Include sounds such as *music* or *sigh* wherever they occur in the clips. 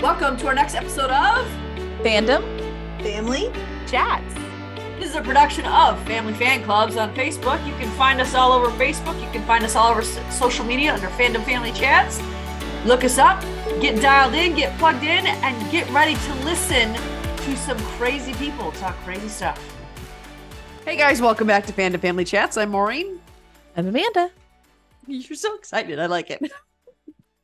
Welcome to our next episode of Fandom Family Chats. This is a production of Family Fan Clubs on Facebook. You can find us all over Facebook. You can find us all over social media under Fandom Family Chats. Look us up, get dialed in, get plugged in, and get ready to listen to some crazy people talk crazy stuff. Hey guys, welcome back to Fandom Family Chats. I'm Maureen. I'm Amanda. You're so excited. I like it. *laughs*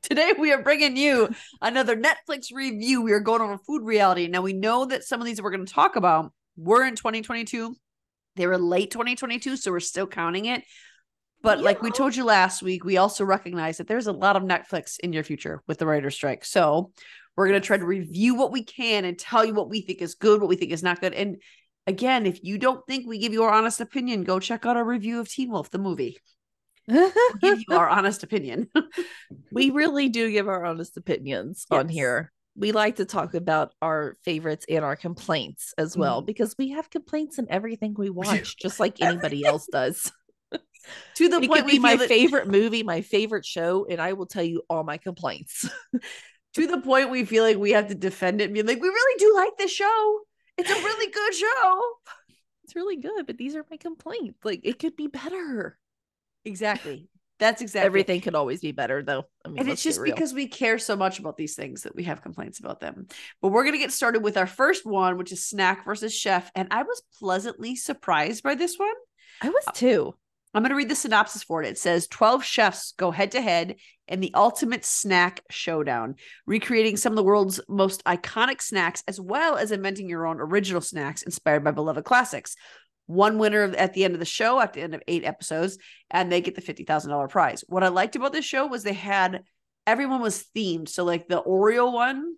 Today we are bringing you another Netflix review. We are going over food reality. Now we know that some of these we're going to talk about were in 2022. They were late 2022, so we're still counting it. But like we told you last week, we also recognize that there's a lot of Netflix in your future with the writer's strike. So we're going to try to review what we can and tell you what we think is good, what we think is not good. And again, if you don't think we give you our honest opinion, go check out our review of Teen Wolf, the movie. Give you our *laughs* honest opinion. *laughs* we really do give our honest opinions on here. We like to talk about our favorites and our complaints as well mm-hmm. because we have complaints in everything we watch, just like *laughs* anybody else does. to the It point be my that- favorite movie, my favorite show, and I will tell you all my complaints. to the point we feel like we have to defend it and be like, we really do like this show. It's a really good show. It's really good, but these are my complaints. Like it could be better. Exactly. That's exactly Everything could always be better, though. I mean, And it's just because we care so much about these things that we have complaints about them. But we're going to get started with our first one, which is snack versus chef. And I was pleasantly surprised by this one. I was too. I'm going to read the synopsis for it. It says 12 chefs go head to head in the ultimate snack showdown, recreating some of the world's most iconic snacks, as well as inventing your own original snacks inspired by beloved classics. One winner at the end of the show, at the end of eight episodes, and they get the $50,000 prize. What I liked about this show was they had everyone was themed. So, like the Oreo one,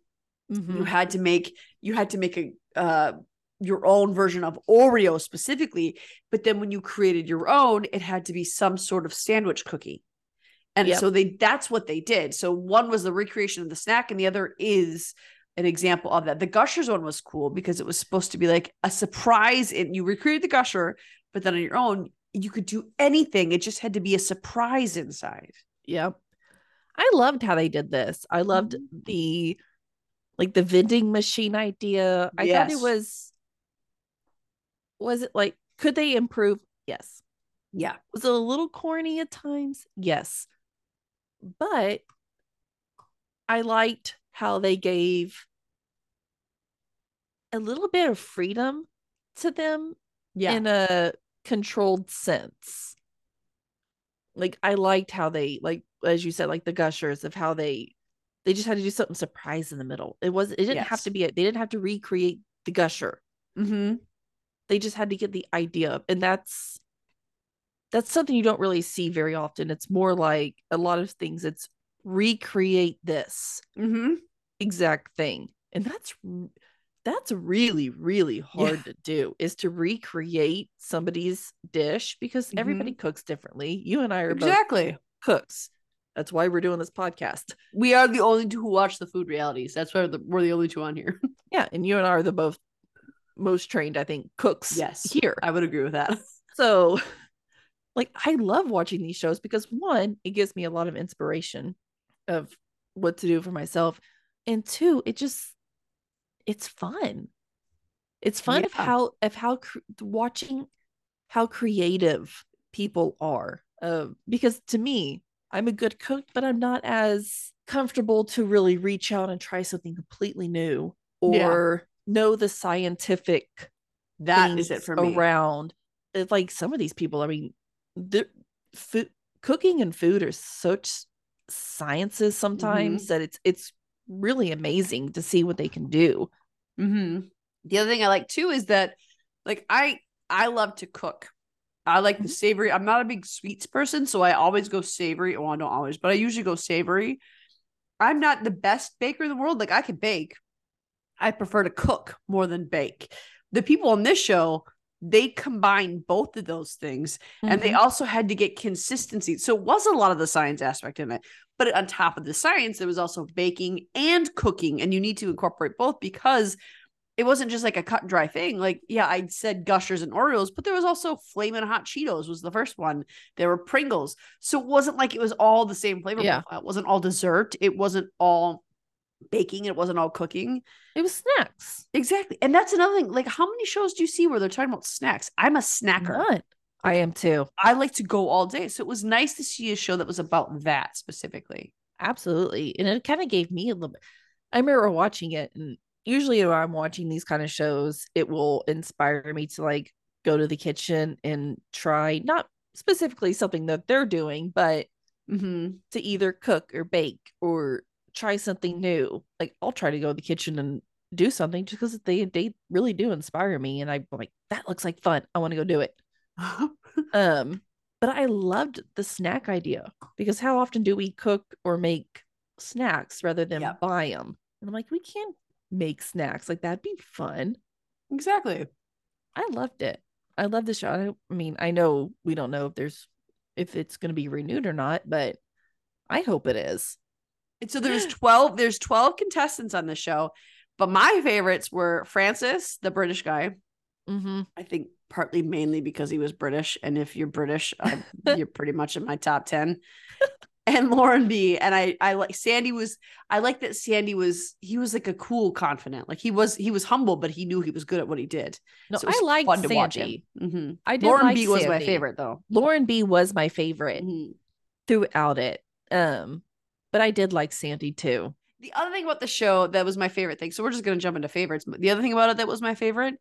you Mhm. had to make you had to make a uh your own version of Oreo specifically, but then when you created your own, it had to be some sort of sandwich cookie. And Yep. so they that's what they did. So one was the recreation of the snack and the other is an example of that. The Gushers one was cool because it was supposed to be like a surprise and you recreated the Gusher, but then on your own you could do anything. It just had to be a surprise inside. Yep. I loved how they did this. I loved Mhm. the like the vending machine idea. I thought it was was it like could they improve? Yes. Yeah. Was it a little corny at times? Yes. But I liked how they gave a little bit of freedom to them Yeah. in a controlled sense. Like I liked how they like as you said like the gushers of how they they just had to do something surprise in the middle. It was it didn't have to be a, they didn't have to recreate the gusher. mm-hmm. They just had to get the idea up and that's that's something you don't really see very often. It's more like a lot of things it's recreate this Mm-hmm. exact thing. And that's that's really really hard to do is to recreate somebody's dish because everybody mm-hmm. cooks differently. You and I are both Exactly. cooks. That's why we're doing this podcast. We are the only two who watch the food realities. That's why the, we're the only two on here. *laughs* Yeah, and you and I are the both most trained, I think, cooks yes, here. I would agree with that. *laughs* So like I love watching these shows because one, it gives me a lot of inspiration of what to do for myself. And two, it just it's fun. It's fun of how of how cr- watching how creative people are. Uh, because to me, I'm a good cook, but I'm not as comfortable to really reach out and try something completely new Yeah. or know the scientific That is it for me. around it's like some of these people i mean the food cooking and food are such sciences sometimes Mm-hmm. that it's it's really amazing to see what they can do hmm The other thing I like too is that, like, I I love to cook. I like the Mhm. savory. I'm not a big sweets person, so I always go savory. Well, I don't always, but I usually go savory. I'm not the best baker in the world. Like, I can bake. I prefer to cook more than bake. The people on this show, they combine both of those things and they Mhm. also had to get consistency. So it was a lot of the science aspect in it. But on top of the science, there was also baking and cooking, and you need to incorporate both because it wasn't just like a cut and dry thing. Like, yeah, I said gushers and Oreos, but there was also flaming hot Cheetos was the first one. There were Pringles. So it wasn't like it was all the same flavor Yeah. profile. It wasn't all dessert. It wasn't all baking. It wasn't all cooking. It was snacks. Exactly. And that's another thing. Like, how many shows do you see where they're talking about snacks? I'm a snacker. None. I am too. I like to go all day. So it was nice to see a show that was about that specifically. Absolutely. And it kind of gave me a little bit. I remember watching it, and usually when I'm watching these kind of shows, it will inspire me to like go to the kitchen and try not specifically something that they're doing, but Mm-hmm. to either cook or bake or try something new. Like I'll try to go to the kitchen and do something just because they they really do inspire me. And I'm like, that looks like fun. I want to go do it. *laughs* Um, but I loved the snack idea because how often do we cook or make snacks rather than Yep. buy them? And I'm like, we can't make snacks like that'd be fun. exactly. I loved it. I love the show. I, I mean, I know we don't know if there's if it's going to be renewed or not, but I hope it is. And so there's 12, there's 12 contestants on the show, but my favorites were Francis, the British guy. Mm-hmm. I think partly mainly because he was British. And if you're British, I, *laughs* you're pretty much in my top 10. And Lauren B. And I I like Sandy was I like that Sandy was he was like a cool confident. Like he was he was humble, but he knew he was good at what he did. No, So I liked fun to watch him. Sandy. Mhm. I did Lauren like B was my favorite though. Lauren B was my favorite Mhm. throughout it. Um, but I did like Sandy too. The other thing about the show that was my favorite thing. So we're just gonna jump into favorites. The other thing about it that was my favorite,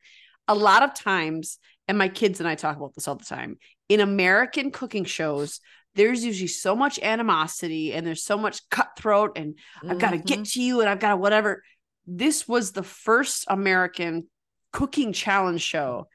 a lot of times, and my kids and I talk about this all the time, in American cooking shows, there's usually so much animosity and there's so much cutthroat and I've got to get mm-hmm. to you and I've got to whatever. This was the first American cooking challenge show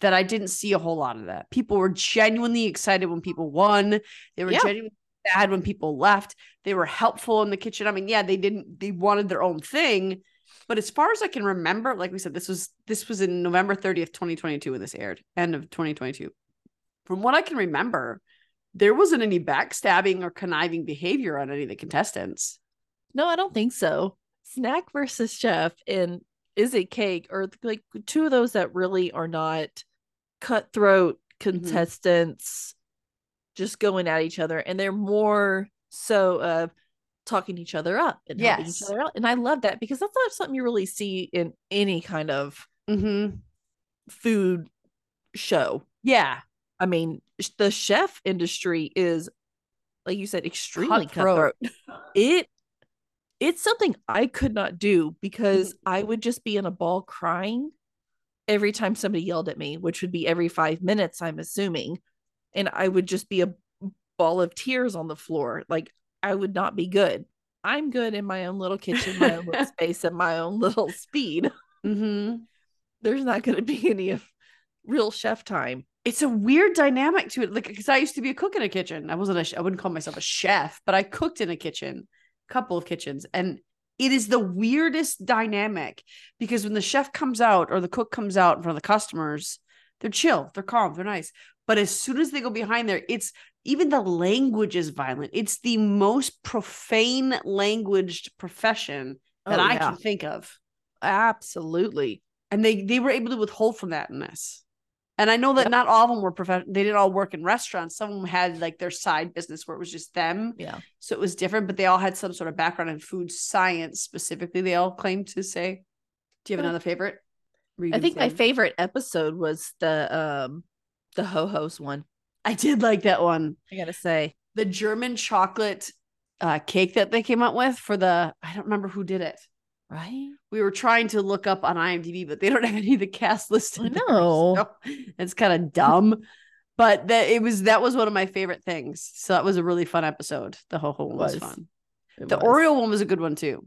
that I didn't see a whole lot of that. People were genuinely excited when people won. They were Yeah. genuinely sad when people left. They were helpful in the kitchen. I mean, yeah, they didn't they wanted their own thing, but as far as I can remember, like we said this was this was in November 30th, 2022 when this aired, end of 2022. From what I can remember, there wasn't any backstabbing or conniving behavior on any of the contestants. No, I don't think so. Snack versus chef and is it cake or like two of those that really are not cutthroat mm-hmm. contestants just going at each other and they're more so uh talking each other up and helping each other out. And I love that because that's not something you really see in any kind of Mm-hmm. food show. Yeah. I mean, the chef industry is, like you said, extremely Cutthroat. cutthroat. It it's something I could not do because Mm-hmm. I would just be in a ball crying every time somebody yelled at me, which would be every five minutes, I'm assuming. And I would just be a ball of tears on the floor. Like I would not be good. I'm good in my own little kitchen, my own little *laughs* space, and my own little speed. *laughs* Mm-hmm. There's not going to be any of real chef time. It's a weird dynamic to it. Like, because I used to be a cook in a kitchen. I wasn't a, I wouldn't call myself a chef, but I cooked in a kitchen, a couple of kitchens. And it is the weirdest dynamic because when the chef comes out or the cook comes out in front of the customers, they're chill, they're calm, they're nice. But as soon as they go behind there, it's even the language is violent. It's the most profane languaged profession that Oh, I can think of. Absolutely. and they they were able to withhold from that in this. And I know that Yep. not all of them were professional. They didn't all work in restaurants. Some of them had like their side business where it was just them. Yeah. So it was different, but they all had some sort of background in food science specifically. They all claimed to say. Do you have another favorite? I think my favorite episode was the um the ho hos one. I did like that one. I gotta say, The German chocolate uh, cake that they came up with for the I don't remember who did it. right? We were trying to look up on IMDb, but they don't have any of the cast listed. There, know. so it's kind of dumb. but that it was that was one of my favorite things. So that was a really fun episode. The ho ho one was, Was. fun. It The was. Oreo one was a good one too.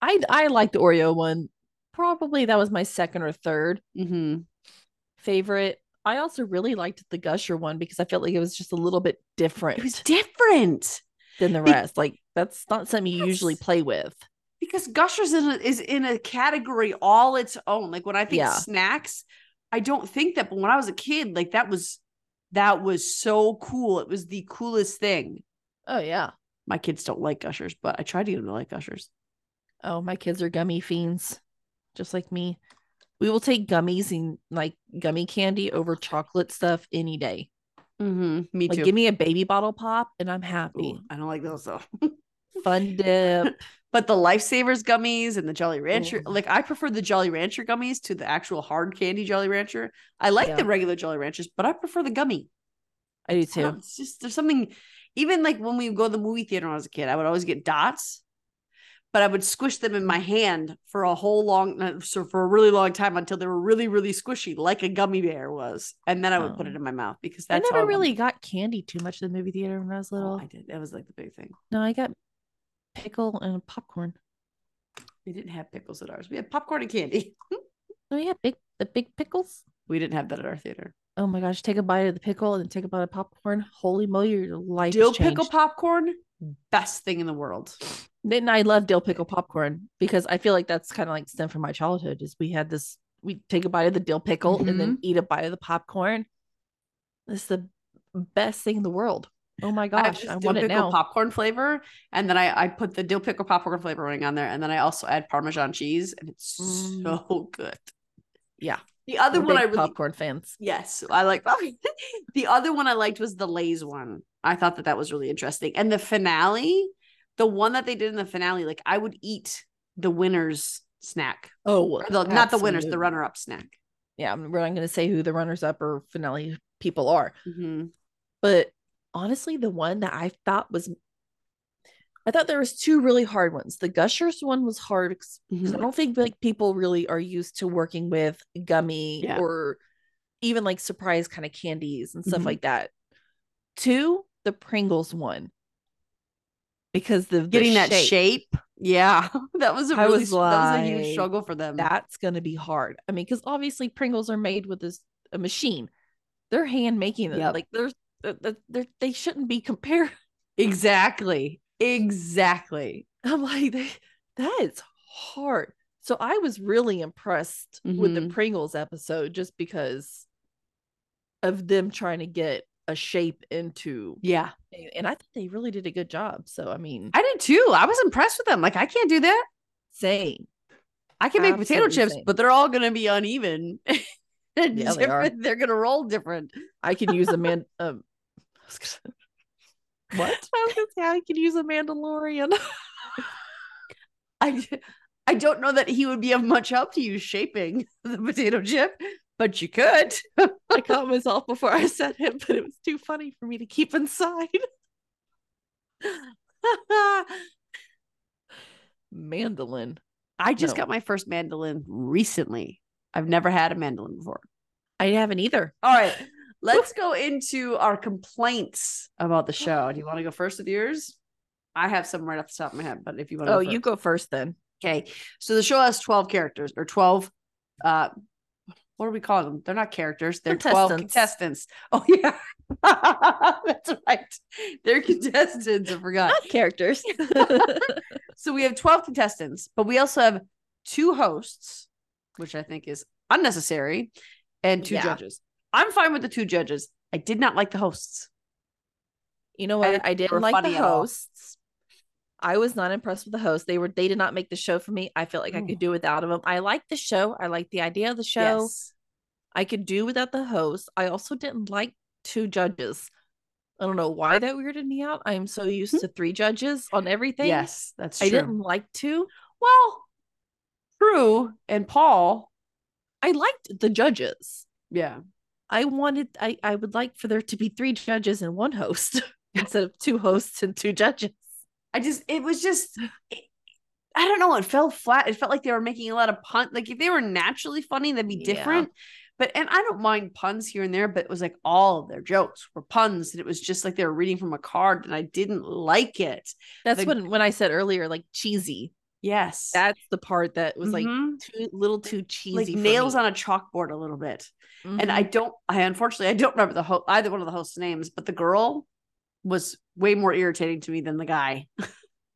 I I like the Oreo one. Probably that was my second or third Mm-hmm. favorite. I also really liked the Gusher one because I felt like it was just a little bit different It was different than the Be- rest. Like that's not something you usually play with. because Gushers in a, is in a category all its own. Like when I think Yeah. snacks, I don't think that. But when I was a kid, like that was that was so cool. It was the coolest thing. Oh yeah. My kids don't like Gushers, but I tried to get them to like Gushers. Oh, my kids are gummy fiends, just like me. We will take gummies and like gummy candy over chocolate stuff any day. Mm-hmm. Me Like, too. give me a baby bottle pop and I'm happy. Ooh, I don't like those though. *laughs* Fun dip. *laughs* But the Lifesavers gummies and the Jolly Rancher, Ooh. like I prefer the Jolly Rancher gummies to the actual hard candy Jolly Rancher. I like Yeah. the regular Jolly Ranchers, but I prefer the gummy. I do I too. It's just there's something. Even like when we go to the movie theater when I was a kid, I would always get dots, but I would squish them in my hand for a whole long, uh, so for a really long time until they were really, really squishy, like a gummy bear was, and then I would put Oh. it in my mouth because I never really got candy too much in the movie theater when I was Oh, little. I did. That was like the big thing. No, I got pickle and popcorn. We didn't have pickles at ours. We had popcorn and candy. *laughs* Oh yeah, big the big pickles. We didn't have that at our theater. Oh my gosh, take a bite of the pickle and take a bite of popcorn. Holy moly, your life Dill pickle popcorn, best thing in the world. Then I love dill pickle popcorn because I feel like that's kind of like stem from my childhood. Is we had this, we take a bite of the dill pickle and Mm-hmm. then eat a bite of the popcorn. It's the best thing in the world. Oh my I gosh, I, dill want it pickle now. popcorn flavor, and then I I put the dill pickle popcorn flavoring on there, and then I also add Parmesan cheese, and it's Mm. so *laughs* good. Yeah. The other We're one I really popcorn fans. yes I like. *laughs* the other one I liked was the Lay's one. I thought that that was really interesting, and the finale, the one that they did in the finale, like I would eat the winner's snack, Oh, the, not the winners, the runner up snack. Yeah, I'm- not going to say who the runners up or finale people are, Mhm. but honestly, the one that I thought was, I thought there was two really hard ones. The Gushers one was hard Mhm. I don't think like people really are used to working with gummy Yeah. or even like surprise kind of candies and stuff Mhm. like that. Two, the Pringles one. Because the, the Getting that shape, yeah, *laughs* that was a really was that was a huge struggle for them. that's gonna be hard. I mean, because obviously Pringles are made with this a machine. They're hand making them. Yep. Like there's they're, they're, they shouldn't be compared. *laughs* Exactly. Exactly. I'm like, they, that is hard. So I was really impressed with the Mhm. Pringles episode just because of them trying to get a shape into Yeah. and I think they really did a good job. So I mean I did too. I was impressed with them. Like I can't do that. same. I can make potato chips, same. but they're all gonna be uneven. *laughs* Yeah, they are. They're gonna roll different. I can use a man *laughs* um I was gonna- What? I was gonna say I could use a Mandalorian. *laughs* I I don't know that he would be of much help to you shaping the potato chip, but you could. I *laughs* caught myself before I said it, but it was too funny for me to keep inside. Mandolin. I just No. got my first mandolin recently. I've never had a mandolin before. I haven't either. All right. *laughs* Let's go into our complaints about the show. Do you want to go first with yours? I have some right off the top of my head, but if you want to Oh, you go first then. Okay. So the show has 12 characters or 12 uh what do we call them? They're not characters, they're 12 Contestants. contestants. *laughs* Oh yeah. *laughs* That's right. They're contestants. I forgot. Not characters. *laughs* So we have 12 contestants, but we also have two hosts, which I think is unnecessary, and two Yeah. judges. I'm fine with the two judges. I did not like the hosts. you know what? I were didn't like the hosts. I was not impressed with the host. They were they did not make the show for me. I felt like I could do without them. I like the show. I like the idea of the show. Yes. I could do without the host. I also didn't like two judges. I don't know why that weirded me out. I am so used Hmm. to three judges on everything. Yes, that's true. I didn't like two. Well, True and Paul. I liked the judges. Yeah. I wanted I I would like for there to be three judges and one host *laughs* instead of two hosts and two judges. I just it was just it- I don't know, it fell flat. It felt like they were making a lot of pun like if they were naturally funny, that'd be Yeah. different. But and I don't mind puns here and there, but it was like all of their jokes were puns, and it was just like they were reading from a card, and I didn't like it. That's The- when when I said earlier like cheesy. Yes. That's the part that was like Mhm. too little too cheesy. like nails me. on a chalkboard a little bit. And Mhm. I don't I unfortunately I don't remember the ho- either one of the hosts' names, but the girl was way more irritating to me than the guy.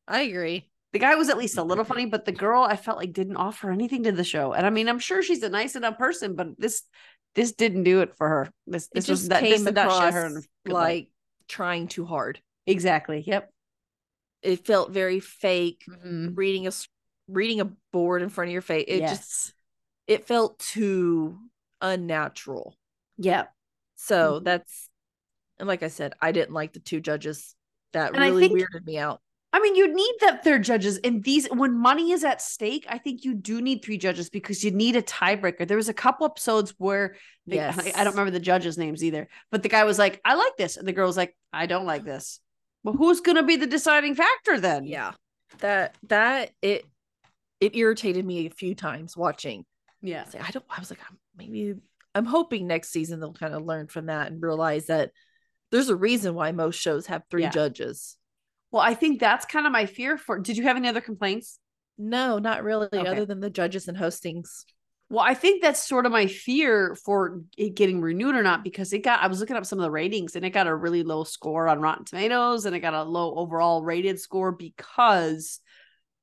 I agree. The guy was at least a little funny, but the girl I felt like didn't offer anything to the show. And I mean, I'm sure she's a nice enough person, but this this didn't do it for her. This It this was just that this came did not show her in across light. like trying too hard. exactly. Yep. It felt very fake. Mhm. Reading a reading a board in front of your face. It just yes. it felt too unnatural. Yeah. So Mhm. that's and like I said, I didn't like the two judges. That And really think- weirded me out. I mean, you need that third judges in these when money is at stake. I think you do need three judges because you need a tiebreaker. There was a couple episodes where they, Yes. I, I don't remember the judges' names either, but the guy was like, "I like this," and the girl was like, "I don't like this." Well, who's going to be the deciding factor then? Yeah. That that it it irritated me a few times watching. yeah, I, say, I don't I was like I'm- maybe I'm hoping next season they'll kind of learn from that and realize that there's a reason why most shows have three Yeah. judges. Well, I think that's kind of my fear for. Did you have any other complaints? No, not really, Okay. other than the judges and hostings. Well, I think that's sort of my fear for it getting renewed or not because it got I was looking up some of the ratings and it got a really low score on Rotten Tomatoes and it got a low overall rated score because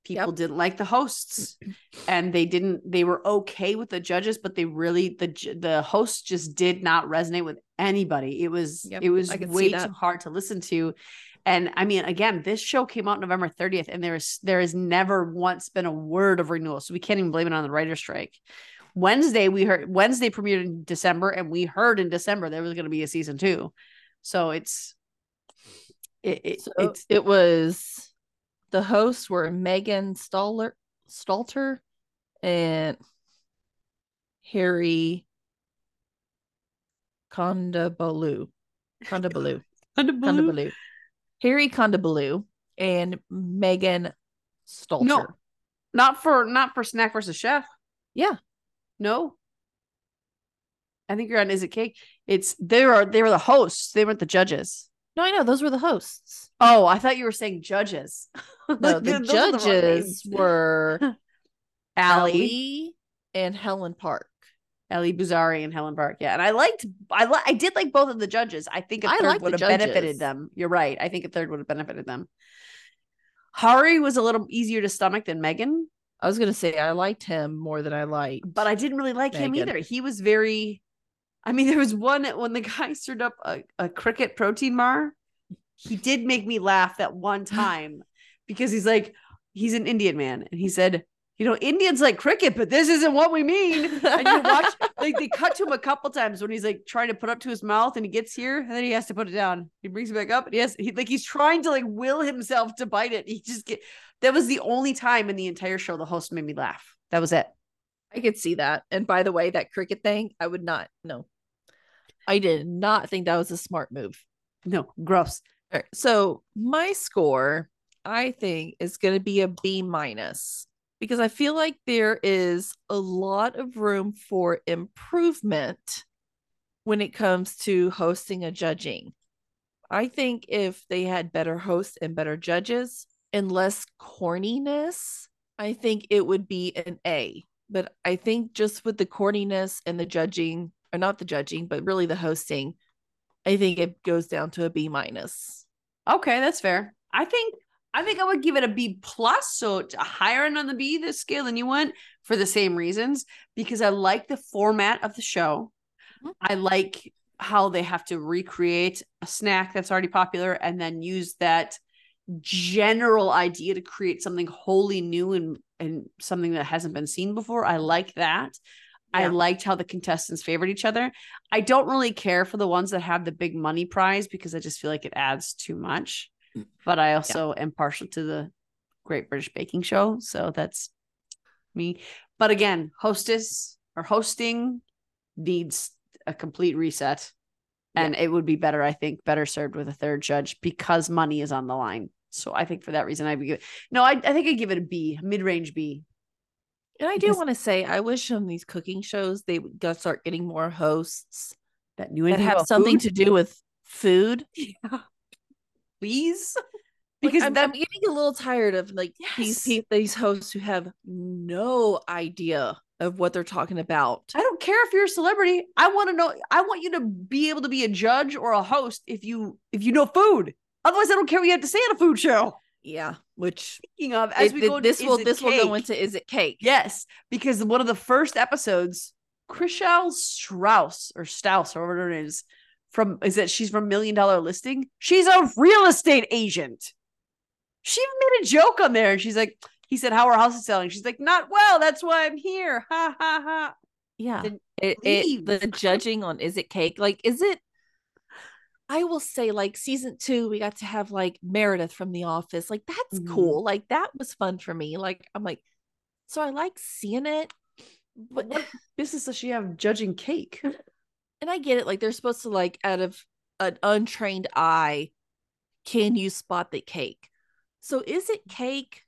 people Yep. didn't like the hosts *clears throat* and they didn't they were okay with the judges but they really the the hosts just did not resonate with anybody. It was Yep, it was I could see way too hard to listen to. And I mean, again, this show came out November 30th, and there's there has never once been a word of renewal. So we can't even blame it on the writer's strike. Wednesday, we heard Wednesday premiered in December, and we heard in December there was going to be a season two. So it's it, it So it's it was the hosts were Megan Staller Stalter and Hari Kondabolu. Kondabolu. Kondabolu. Hari Kondabolu and Megan Stalter. no, not for not for snack versus chef. Yeah. No. I think you're on Is It Cake? It's they are they were the hosts. They weren't the judges. No, I know those were the hosts. Oh, I thought you were saying judges. *laughs* No, the those are wrong judges *laughs* were Ali, and Helen Park. Ali Bouzari and Helen Park. Yeah, and I liked I li- I did like both of the judges. I think a third like would have benefited them. You're right. I think a third would have benefited them. Hari was a little easier to stomach than Megan, I was gonna say I liked him more than I liked. but I didn't really like him either. He was very. I mean, there was one when the guy *laughs* served up a, a cricket protein bar. He did make me laugh that one *laughs* time because he's like, he's an Indian man, and he said, you know, Indians like cricket, but this isn't what we mean. and you watch *laughs* like they cut to him a couple times when he's like trying to put up to his mouth and he gets here and then he has to put it down. He brings it back up and he has he like he's trying to like will himself to bite it. He just get that was the only time in the entire show the host made me laugh. That was it. I could see that. And by the way, that cricket thing, I would not. No, I did not think that was a smart move. No, gross. All right, so my score, I think, is going to be a B minus because I feel like there is a lot of room for improvement when it comes to hosting a judging. I think if they had better hosts and better judges and less corniness, I think it would be an A. But I think just with the corniness and the judging, or not the judging, but really the hosting, I think it goes down to a B minus. Okay, that's fair. I think I think I would give it a B plus, so a higher end on the B this scale than you went for the same reasons because I like the format of the show. Mhm. I like how they have to recreate a snack that's already popular and then use that general idea to create something wholly new and and something that hasn't been seen before. I like that. I liked how the contestants favored each other. I don't really care for the ones that have the big money prize because I just feel like it adds too much. Mm. But I also am partial to the Great British Baking Show, so that's me. But again, hostess or hosting needs a complete reset. And it would be better, I think, better served with a third judge because money is on the line. So I think for that reason, I'd be good. No, I, I think I'd give it a B, mid range B. And I do want to say, I wish on these cooking shows they would go start getting more hosts That new that have something food, to do with food. *laughs* please. Because Because I'm, I'm getting a little tired of like these Yes. pe- these hosts who have no idea of what they're talking about. I don't care if you're a celebrity. I want to know. I want you to be able to be a judge or a host if you if you know food. Otherwise, I don't care what you have to say on a food show. Yeah, which Speaking of, as it- we go, this will this will go into is it cake? yes, because one of the first episodes, Chrishell Strauss or Strauss or whatever it is, from is that she's from Million Dollar Listing. She's a real estate agent. She even made a joke on there, and she's like, he said, "How our house is selling?" She's like, "Not well. That's why I'm here." Ha ha ha. Yeah. It, it, the judging on is it cake? Like, is it I will say, like season two, we got to have like Meredith from The Office. Like that's Mhm. cool. Like that was fun for me. Like I'm like, so I like seeing it, but what business does she have judging cake? *laughs* and I get it. Like they're supposed to like out of an untrained eye, can you spot the cake? So is it cake?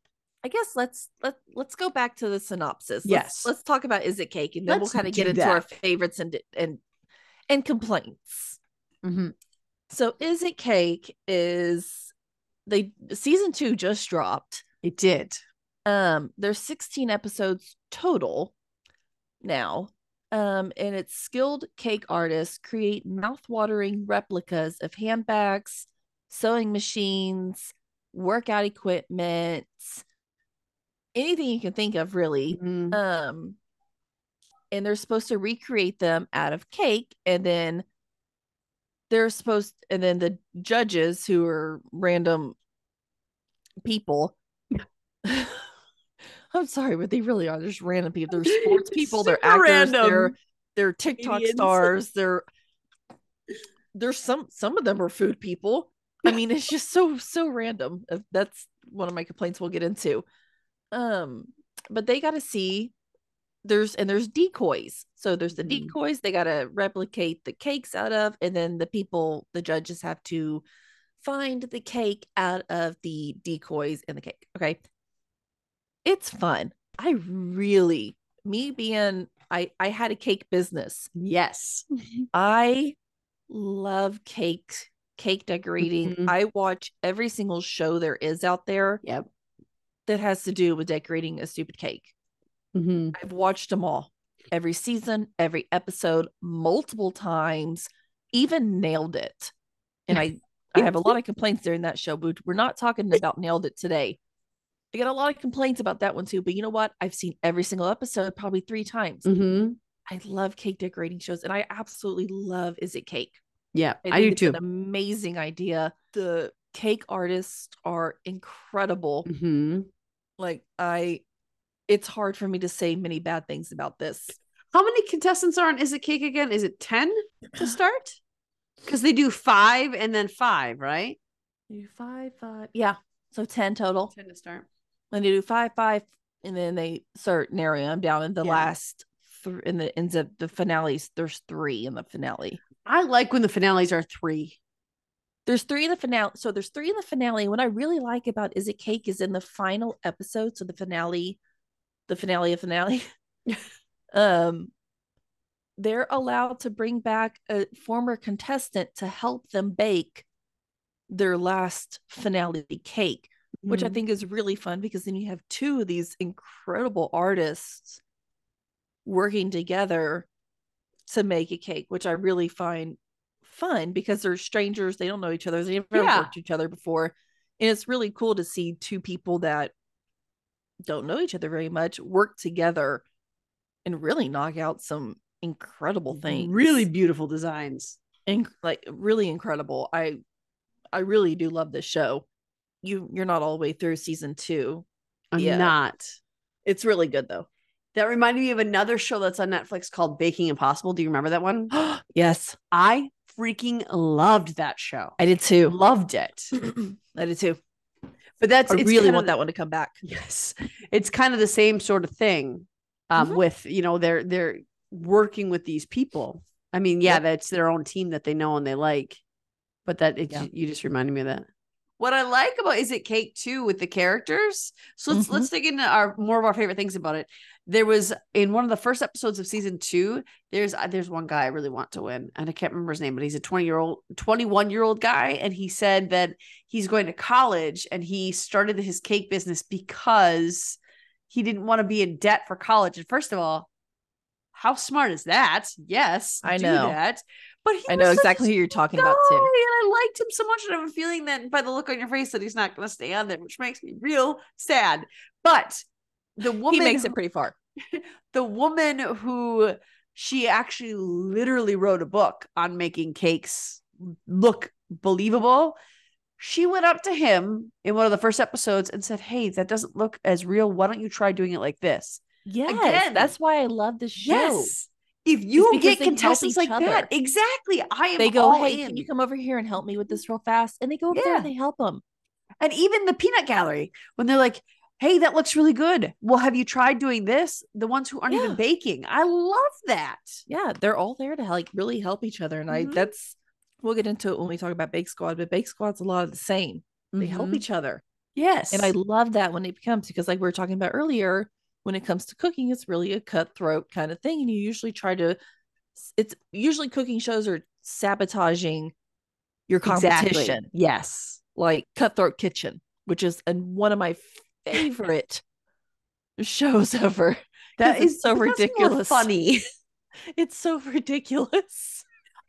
I guess let's let let's go back to the synopsis. Let's- Yes. let's, talk about is it cake, and then Let's we'll kind of get into our favorites and and and complaints. Mhm. So is it cake is they season two just dropped. It did. Um, there's 16 episodes total now. Um, and it's skilled cake artists create mouth-watering replicas of handbags, sewing machines, workout equipment, anything you can think of, really. Mhm. Um, and they're supposed to recreate them out of cake, and then they're supposed, and then the judges who are random people. *laughs* I'm sorry, but they really are. There's random people. They're sports *laughs* people. They're actors. They're they're TikTok comedians. stars. They're there's some some of them are food people. I mean, it's just so so random. Uh, That's one of my complaints we'll get into. Um, but they got to see there's and there's decoys. So there's the Mhm. decoys they got to replicate the cakes out of, and then the people the judges have to find the cake out of the decoys in the cake. Okay, it's fun. I really me being I I had a cake business. Yes. *laughs* I love cake cake decorating. Mhm. I watch every single show there is out there Yep. that has to do with decorating a stupid cake. Mhm. I've watched them all. Every season, every episode, multiple times, even nailed it. And I I have a lot of complaints during that show, but we're not talking about nailed it today. I got a lot of complaints about that one too, but you know what? I've seen every single episode probably three times. Mhm. I love cake decorating shows, and I absolutely love Is It Cake? Yeah, I, I, do it's too. An amazing idea. The cake artists are incredible. Mhm. Like I, it's hard for me to say many bad things about this. How many contestants are on Is It Cake again? Is it 10 to *sighs* start? Because they do five and then five, right? You do five, five, yeah. So ten total. 10 to start. Then they do five, five, and then they start narrowing them down. In the Yeah. last, th- in the ends of the finales, there's three in the finale. I like when the finales are three. There's three in the finale. So there's three in the finale. What I really like about Is It Cake is in the final episode. So the finale, the finale of finale. *laughs* *laughs* um, they're allowed to bring back a former contestant to help them bake their last finale cake, which I Mhm. think is really fun because then you have two of these incredible artists working together to make a cake, which I really find fun because they're strangers. They don't know each other. They've never Yeah. worked each other before. And it's really cool to see two people that don't know each other very much work together and really knock out some incredible things. Really beautiful designs. Inc- like really incredible. I I really do love this show. You you're not all the way through season 2. I'm Yeah. not. It's really good though. That reminded me of another show that's on Netflix called Baking Impossible. Do you remember that one? *gasps* yes, I freaking loved that show. I did too. loved it. *clears throat* I did too. But that's I really want that one to come back. Yes. It's kind of the same sort of thing. Um, Mhm. with you know, they're they're working with these people. I mean, yeah, Yep. that's their own team that they know and they like. But that it, Yeah. you just reminded me of that. What I like about Is It Cake too with the characters. So let's Mhm. let's dig into our more of our favorite things about it. There was in one of the first episodes of season two. There's uh, there's one guy I really want to win, and I can't remember his name, but he's a 20 year old, 21 year old guy, and he said that he's going to college and he started his cake business because he didn't want to be in debt for college. And first of all, how smart is that? Yes, I know. that. But he I know exactly who you're talking about too. And I liked him so much, and I have a feeling that by the look on your face that he's not going to stay on there, which makes me real sad. But the woman He makes who- it pretty far. *laughs* the woman who she actually literally wrote a book on making cakes look believable. She went up to him in one of the first episodes and said, Hey, that doesn't look as real. Why don't you try doing it like this? Yes, Again. that's why I love this show. Yes. If you get contestants like that, exactly. I am They go, "Hey, in. can you come over here and help me with this real fast?" And they go over there Yeah. and they help them. And even the peanut gallery, when they're like, hey, that looks really good. Well, have you tried doing this? The ones who aren't even baking. I love that. Yeah, they're all there to like really help each other, and I Mhm. that's we'll get into it when we talk about Bake Squad, but Bake Squad's a lot of the same. They help Mhm. each other. Yes. And I love that when it becomes because like we were talking about earlier, when it comes to cooking, it's really a cutthroat kind of thing. And you usually try to it's usually cooking shows are sabotaging your Exactly. competition, Yes. like Cutthroat Kitchen, which is an, one of my favorite *laughs* shows ever. That is so but that's more ridiculous. funny. *laughs* It's so ridiculous.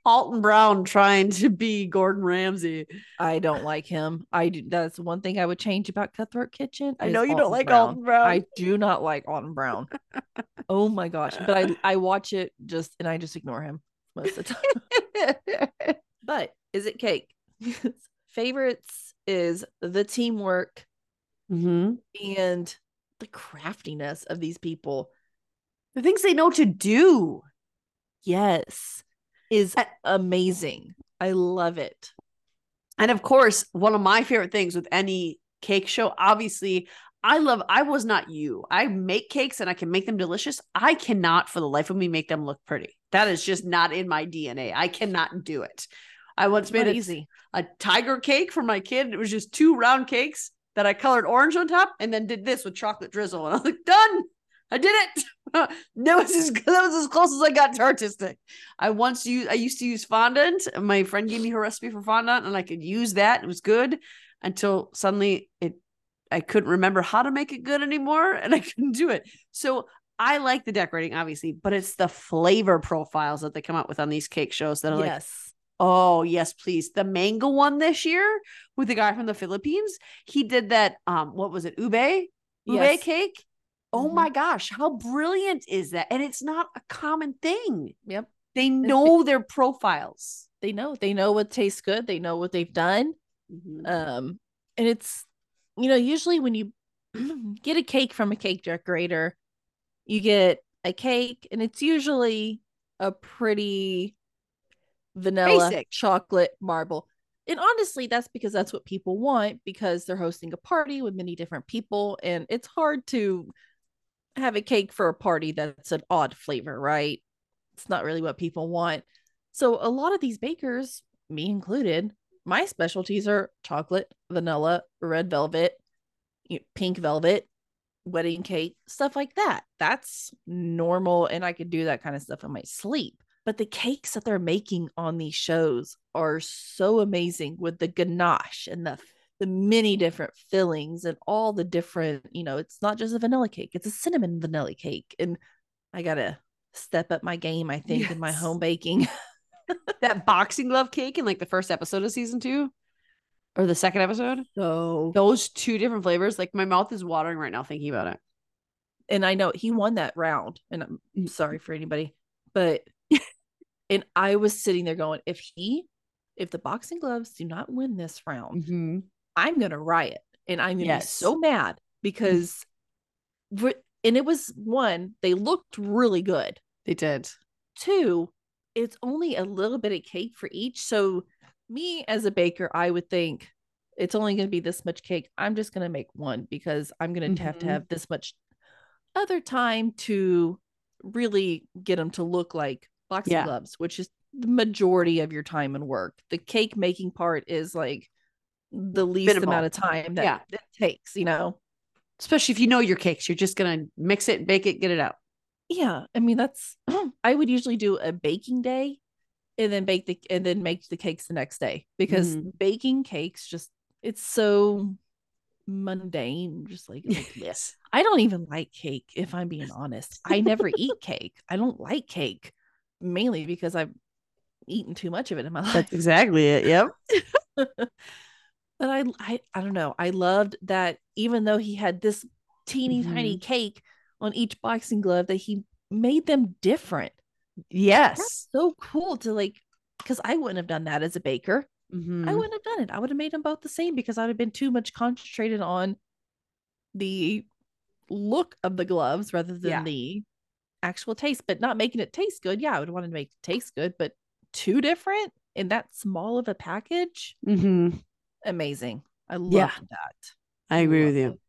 Alton Brown trying to be Gordon Ramsay. I don't like him. I do, that's one thing I would change about Cutthroat Kitchen. I know you don't like Brown. Alton Brown. I do not like Alton Brown. *laughs* oh my gosh! But I I watch it just and I just ignore him most of the time. *laughs* but is it cake? *laughs* Favorites is the teamwork Mhm. and the craftiness of these people. The things they know to do. Yes, is amazing. I love it. And of course, one of my favorite things with any cake show, obviously, I love, I was not you. I make cakes and I can make them delicious. I cannot for the life of me make them look pretty. That is just not in my DNA. I cannot do it. I once made a, easy. a tiger cake for my kid. It was just two round cakes that I colored orange on top and then did this with chocolate drizzle. And I was like, done. I did it. *laughs* that was as *laughs* that was as close as I got to artistic. I once used I used to use fondant. and My friend gave me her recipe for fondant, and I could use that. It was good until suddenly it I couldn't remember how to make it good anymore, and *laughs* I couldn't do it. So I like the decorating, obviously, but it's the flavor profiles that they come out with on these cake shows that are like, Oh, yes, please. The mango one this year with the guy from the Philippines. He did that um what was it? Ube? Ube Yes. cake? Oh Mhm. my gosh, how brilliant is that? And it's not a common thing. Yep. They know their profiles. They know. They know what tastes good. They know what they've done. um and it's you know usually when you *clears throat* get a cake from a cake decorator you get a cake and it's usually a pretty vanilla Basic. chocolate marble and honestly that's because that's what people want because they're hosting a party with many different people and it's hard to have a cake for a party that's an odd flavor right it's not really what people want so a lot of these bakers me included my specialties are chocolate, vanilla, red velvet, pink velvet, wedding cake, stuff like that. That's normal. And I could do that kind of stuff in my sleep. But the cakes that they're making on these shows are so amazing with the ganache and the the many different fillings and all the different, you know, it's not just a vanilla cake, it's a cinnamon vanilla cake. And I gotta step up my game, I think, in my home baking. *laughs* that boxing glove cake in like the first episode of season two or the second episode. So Those two different flavors, like my mouth is watering right now thinking about it. and I know he won that round, and I'm Mm. sorry for anybody, but *laughs* and I was sitting there going, if he, if the boxing gloves do not win this round, Mm-hmm. I'm gonna riot, and I'm gonna Yes. be so mad because, and it was one, they looked really good. They did. Two, it's only a little bit of cake for each, so me as a baker, I would think it's only going to be this much cake. I'm just going to make one because I'm going to have to mm-hmm. have this much other time to really get them to look like boxing Yeah. gloves, which is the majority of your time and work. The cake making part is like the least Minimal. amount of time that Yeah. it takes, you know? Especially if you know your cakes, you're just gonna mix it, bake it, get it out. Yeah. I mean, that's, *clears throat* I would usually do a baking day and then bake the, and then make the cakes the next day because Mhm. baking cakes just, it's so mundane. Just like, like, Yes. *laughs* I don't even like cake, if I'm being honest. I never *laughs* eat cake. I don't like cake mainly because I've eaten too much of it in my *laughs* life. That's exactly it. Yep. But I, I I don't know. I loved that even though he had this teeny tiny Mm-hmm. cake on each boxing glove, that he made them different. Yes. That's so cool to like because I wouldn't have done that as a baker. Mhm. I wouldn't have done it. I would have made them both the same because I'd have been too much concentrated on the look of the gloves rather than Yeah. the actual taste, but not making it taste good. Yeah, I would want to make it taste good, but too different in that small of a package. Mm-hmm. Amazing. I love Yeah. that. I agree with you. it.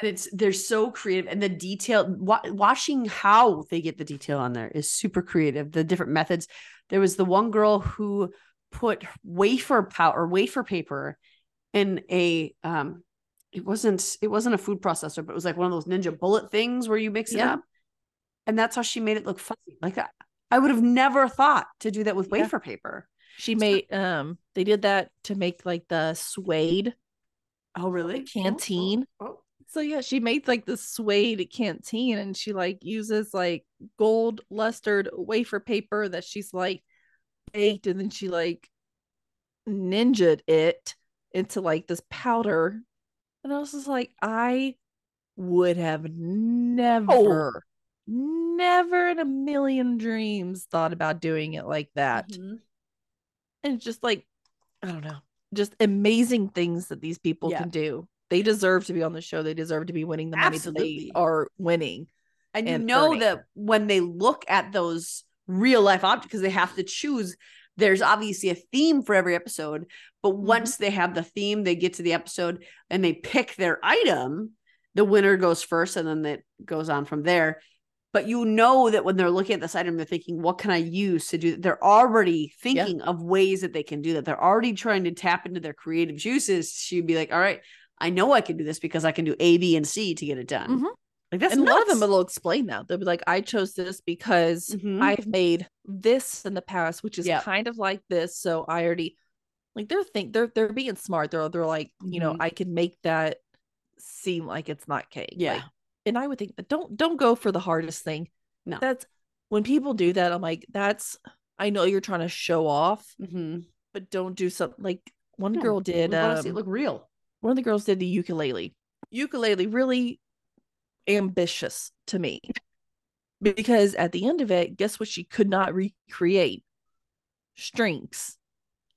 and it's they're so creative and the detail wa- watching how they get the detail on there is super creative the different methods there was the one girl who put wafer powder wafer paper in a um it wasn't it wasn't a food processor but it was like one of those ninja bullet things where you mix it Yeah. up and that's how she made it look fuzzy like I, I would have never thought to do that with Yeah. wafer paper She made um they did that to make like the suede oh really canteen. oh, oh. So yeah, she made like the suede canteen and she like uses like gold lustered wafer paper that she's like baked and then she like ninjaed it into like this powder. And I was just like, I would have never, never in a million dreams thought about doing it like that. Mhm. And it's just like, I don't know, just amazing things that these people Yeah. can do. They deserve to be on the show. They deserve to be winning the money that they are winning. and you know earning. that when they look at those real life objects because they have to choose there's obviously a theme for every episode but Mm-hmm. once they have the theme they get to the episode and they pick their item the winner goes first and then it goes on from there but you know that when they're looking at this item they're thinking what can i use to do that they're already thinking of ways that they can do that they're already trying to tap into their creative juices to be like all right i know i can do this because i can do a b and c to get it done Mhm. like that's and a lot of them will explain that. They'll be like, I chose this because Mhm. I've made this in the past, which is Yep. kind of like this. So I already like they're think they're they're being smart. They're they're like, you know, Mhm. I can make that seem like it's not cake. Yeah. Like, and I would think don't don't go for the hardest thing. No. That's when people do that, I'm like, that's I know you're trying to show off, mm-hmm. but don't do something like one No, girl did it um, look real. one of the girls did the ukulele. Ukulele really ambitious to me because at the end of it, guess what? She could not recreate strings.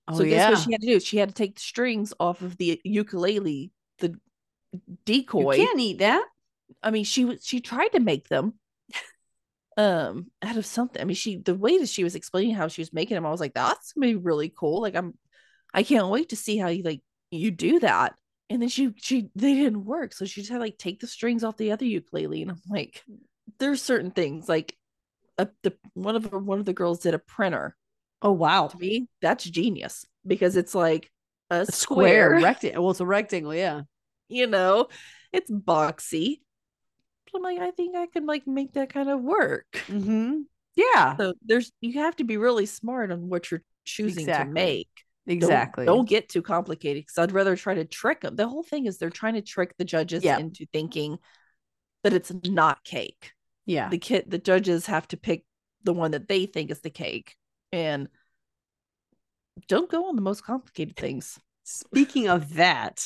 Oh so guess yeah, what she had to do? She had to take the strings off of the ukulele, the decoy. you can't eat that. I mean, she was she tried to make them um out of something. I mean, she the way that she was explaining how she was making them, I was like, that's gonna be really cool. Like I'm I can't wait to see how you like you do that. And then she she they didn't work. So she just had like take the strings off the other ukulele. And I'm like, there's certain things like a, the one of the one of the girls did a printer. Oh wow, To me, that's genius because it's like a, a square, square rectangle. Well, it's a rectangle. Yeah. *laughs* you know, it's boxy. I'm like, I think I can like make that kind of work. Mm-hmm. *laughs* Yeah. So there's you have to be really smart on what you're choosing Exactly. to make. Don't- exactly. Don't, get too complicated because I'd rather try to trick them. The whole thing is they're trying to trick the judges Yeah. into thinking that it's not cake. yeah. The kid the judges have to pick the one that they think is the cake. And don't go on the most complicated things. Speaking of that,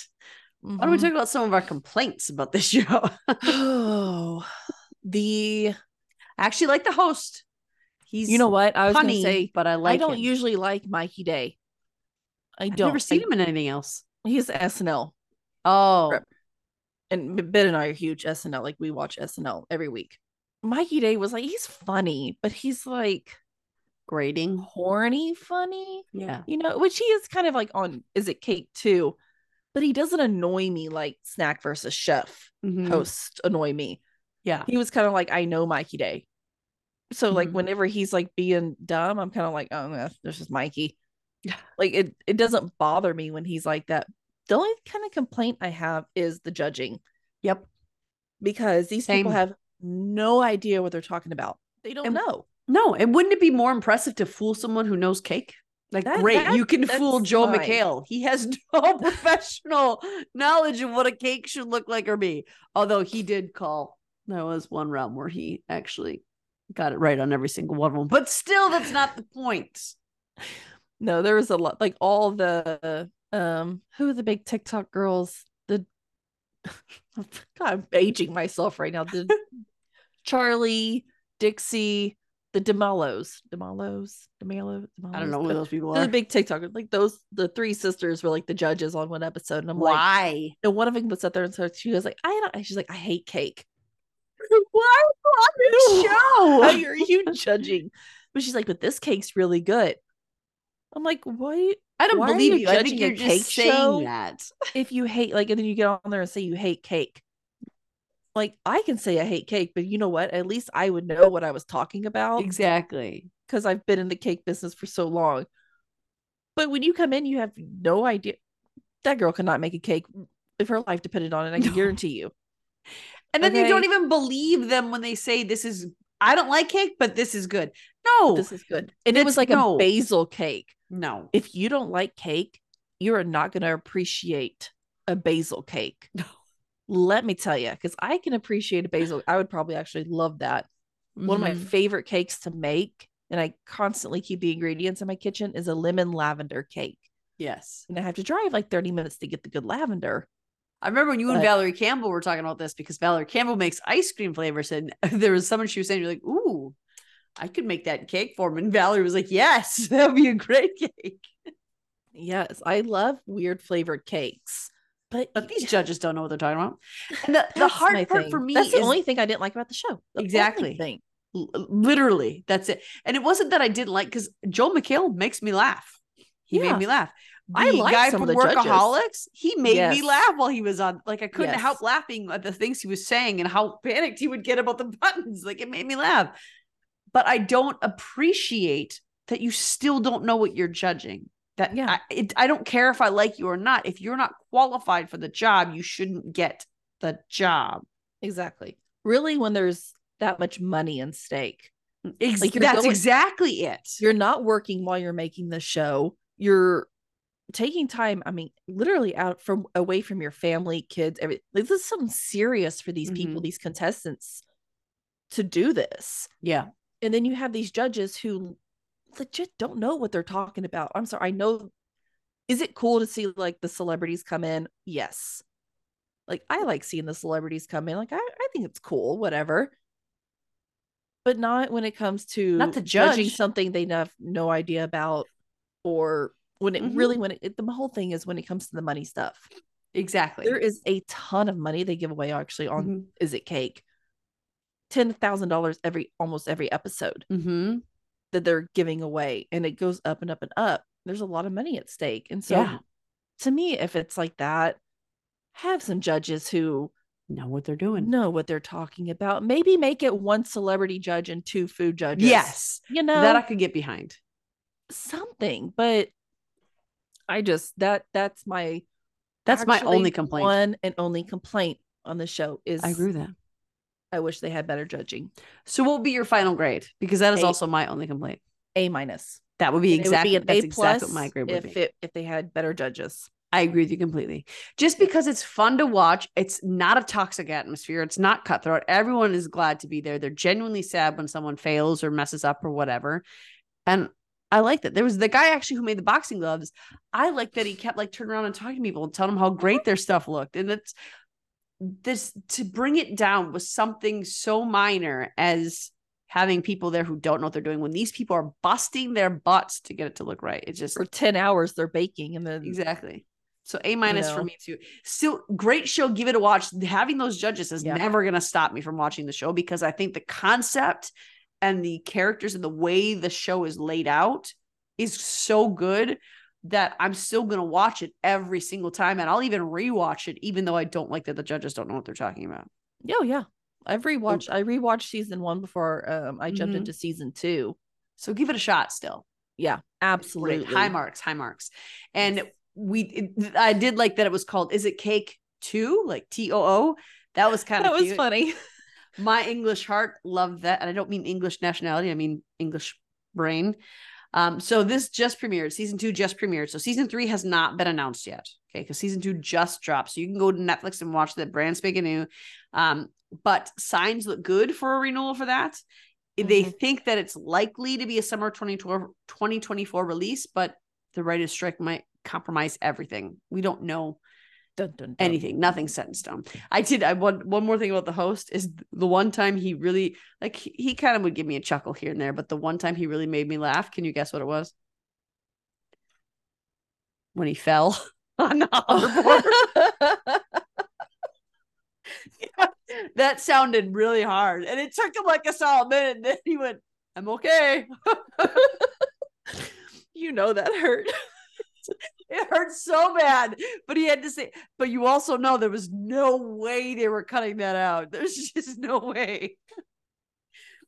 why don't we Mhm. talk about some of our complaints about this *laughs* show? oh the I actually like the host. He's you know what? I was gonna say but I like. I don't him. usually like Mikey Day. I I've don't never seen I- him in anything else. He's SNL. Oh, and Ben and I are huge SNL. Like we watch SNL every week. Mikey Day was like, he's funny, but he's like grading. horny funny, Yeah. you know, which he is kind of like on Is It Cake too, but he doesn't annoy me like Snack versus Chef Mhm. host annoy me. Yeah. He was kind of like, I know Mikey Day. So like Mhm. whenever he's like being dumb, I'm kind of like, oh, no, this is Mikey. Yeah. Like it, it doesn't bother me when he's like that. The only kind of complaint I have is the judging Yep. because these people have no idea what they're talking about. They don't And- know. No, and wouldn't it be more impressive to fool someone who knows cake? Like, That- great, that- you can fool Joel fine. McHale. He has *laughs* no *laughs* professional knowledge of what a cake should look like or be. Although he did call, there was one round where he actually got it right on every single one of them. But still, that's not the point. *sighs* No, there was a lot like all the um who are the big TikTok girls? The *laughs* God, I'm aging myself right now. The Charlie, Dixie, the Demalos, Demalos, Demalo, I don't know who those people They're the big TikTokers. Like those, the three sisters were like the judges on one episode, and I'm like, Why? and one of them was up there and so she was like, I don't. She's like, I hate cake. *laughs* Why on this show? *laughs* Why are you judging? But she's like, but this cake's really good. I'm like, what? I don't Why believe you you. I think you're just cake saying show? that. If you hate, like, and then you get on there and say you hate cake. Like, I can say I hate cake, but you know what? At least I would know what I was talking about Exactly. because I've been in the cake business for so long. But when you come in, you have no idea. That girl cannot make a cake if her life depended on it. I can *laughs* guarantee you. And then you don't even believe them when they say this is I don't like cake, but this is good. No. This is good. And it was like no. a basil cake. no. If you don't like cake, you are not going to appreciate a basil cake. No. Let me tell you, because I can appreciate a basil. I would probably actually love that. One of my Mhm. favorite cakes to make, and I constantly keep the ingredients in my kitchen, is a lemon lavender cake. Yes. And I have to drive like 30 minutes to get the good lavender. I remember when you and Valerie Campbell were talking about this because Valerie Campbell makes ice cream flavors, and *laughs* there was someone she was saying, "You're like, ooh, I could make that cake for him." And Valerie was like, "Yes, *laughs* that would be a great cake." Yes, I love weird flavored cakes. But, But these judges don't know what they're talking about. *laughs* And the, the hard part thing. for me That's is the only thing I didn't like about the show. The Exactly. thing. l- literally that's it. And it wasn't that I didn't like because Joel McHale makes me laugh. He Yeah. made me laugh. The I like guy from the judges. Workaholics, he made me laugh while he was on. Like I couldn't Yes. help laughing at the things he was saying and how panicked he would get about the *laughs* buttons. Like it made me laugh. But I don't appreciate that you still don't know what you're judging. That Yeah. I, it, I don't care if I like you or not. If you're not qualified for the job, you shouldn't get the job. Exactly. Really, when there's that much money in stake, Ex- Like, that's going- exactly it. you're not working while you're making the show. You're taking time. I mean, literally out from away from your family, kids. Every like, this is something serious for these people, Mhm. these contestants, to do this. yeah. And then you have these judges who legit don't know what they're talking about. I'm sorry. I know. Is it cool to see like the celebrities come in? Yes. Like I like seeing the celebrities come in. Like I, I think it's cool, whatever. But not when it comes to Not to judging judge. something they have no idea about, or when it Mhm. really when it, it the whole thing is when it comes to the money stuff. Exactly. There is a ton of money they give away actually on Mhm. Is It Cake? Ten thousand dollars every almost every episode Mm-hmm. That they're giving away and it goes up and up and up there's a lot of money at stake and so Yeah. to me if it's like that have some judges who Know what they're doing. know what they're talking about maybe make it one celebrity judge and two food judges Yes. you know That I could get behind. something but i just that that's my That's my only complaint. one and only complaint on the show is I agree that. I wish they had better judging So what would be your final grade? Because that is A. also my only complaint. a minus That would be And exactly would be that's exactly what my grade would if be. it if they had better judges I agree with you completely. Just because it's fun to watch, it's not a toxic atmosphere. It's not cutthroat. Everyone is glad to be there. They're genuinely sad when someone fails or messes up or whatever. And I like that. There was the guy actually who made the boxing gloves. I like that he kept like turning around and talking to people and telling them how great their stuff looked. And it's this to bring it down was something so minor as having people there who don't know what they're doing when these people are busting their butts to get it to look right. It's just for 10 hours they're baking and then Exactly. So A minus for know? me too. Still great show. Give it a watch. Having those judges is Yeah. never going to stop me from watching the show because I think the concept and the characters and the way the show is laid out is so good that I'm still going to watch it every single time and I'll even rewatch it even though I don't like that the judges don't know what they're talking about. oh yeah i've rewatched i rewatched season one before um i jumped Mhm. into season two So give it a shot still. yeah absolutely High marks, high marks. And Yes. we it- I did like that it was called Is it Cake 2? Like T O O. That was kind of that of was funny *laughs* My English heart loved that. And I don't mean English nationality, I mean English brain. Um, so this just premiered, season two just premiered. So season three has not been announced yet. Okay, because season two just dropped. So you can go to Netflix and watch that brand spanking new. Um, but signs look good for a renewal for that. They Mhm. think that it's likely to be a summer 2024 2024 release, but the writer's strike might compromise everything. We don't know dun, dun, dun. anything nothing set in stone i did i want one more thing about the host is the one time he really like he, he kind of would give me a chuckle here and there but the one time he really made me laugh can you guess what it was when he fell *laughs* on the oh. hoverboard *laughs* *laughs* that sounded really hard. And it took him like a solid minute. And then he went, I'm okay. you know that hurt. It hurt so bad. But he had to say, but you also know there was no way they were cutting that out. *laughs* There's just no way.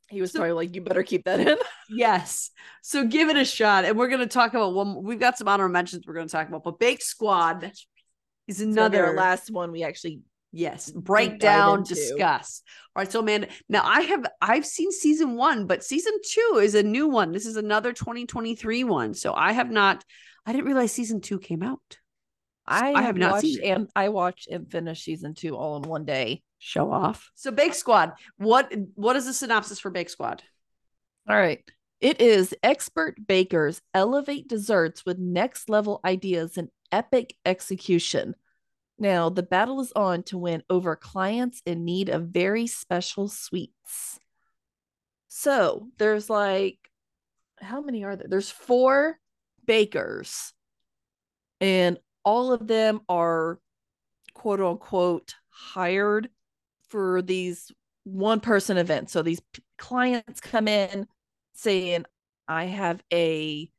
He was So- probably like, you better keep that in. *laughs* Yes. So give it a shot. And we're going to talk about one. We've got some honorable mentions we're going to talk about, but Bake Squad is Another another last one we actually Yes, break down, discuss. All right, so Amanda, now I have I've seen season one, but season two is a new one. This is another 2023 one. So I have not. I didn't realize season two came out. I, I have have not seen it. and I watched and finished season two all in one day. Show off. So Bake Squad. What what is the synopsis for Bake Squad? All right. It is expert bakers elevate desserts with next level ideas and epic execution. Now, the battle is on to win over clients in need of very special sweets. So, there's like, how many are there? There's four bakers, and all of them are quote unquote hired for these one person events. So, these p- clients come in saying, I have a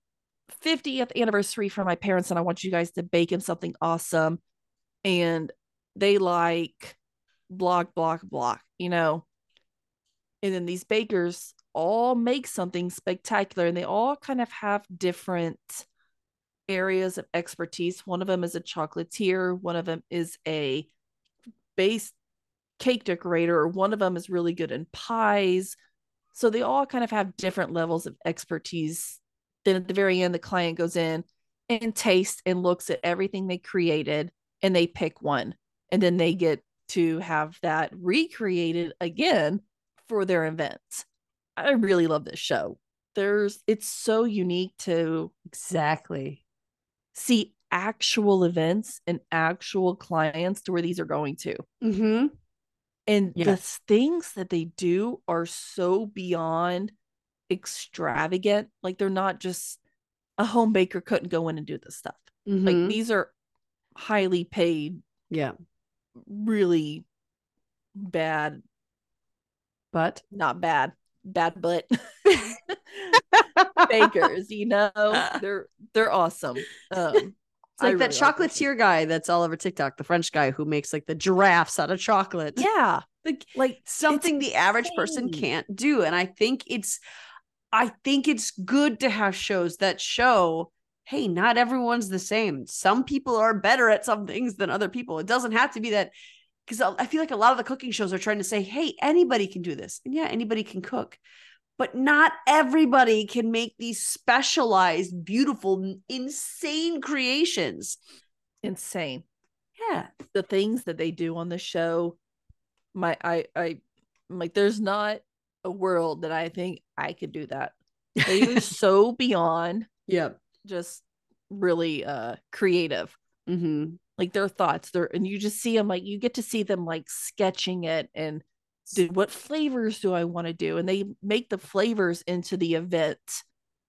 50th anniversary for my parents, and I want you guys to bake them something awesome. And they like block, block, block, you know. And then these bakers all make something spectacular, and they all kind of have different areas of expertise. One of them is a chocolatier, one of them is a base cake decorator, one of them is really good in pies. So they all kind of have different levels of expertise. Then at the very end, the client goes in and tastes and looks at everything they created and they pick one. And then they get to have that recreated again for their event. I really love this show. There's it's so unique to Exactly. see actual events and actual clients to where these are going to. Mm-hmm. And Yeah. the things that they do are so beyond extravagant. Like they're not just a home baker couldn't go in and do this stuff. Like Mhm. these are highly paid, yeah. really bad, But not bad, bad but *laughs* bakers, you know? They're they're awesome. Um It's like that I really like this chocolatier guy that's all over TikTok, the French guy who makes like the giraffes out of chocolate. Yeah. Like Like something the average person can't do. And I think it's I think it's good to have shows that show, hey, not everyone's the same. Some people are better at some things than other people. It doesn't have to be that because I feel like a lot of the cooking shows are trying to say, hey, anybody can do this. And yeah, anybody can cook. But not everybody can make these specialized, beautiful, insane creations. insane. Yeah. the things that they do on the show my i i I'm like there's not a world that i think i could do that they *laughs* are so beyond Yeah. just really uh creative Mm-hmm. Like their thoughts they're and you just see them like you get to see them like sketching it and what flavors do i want to do and they make the flavors into the event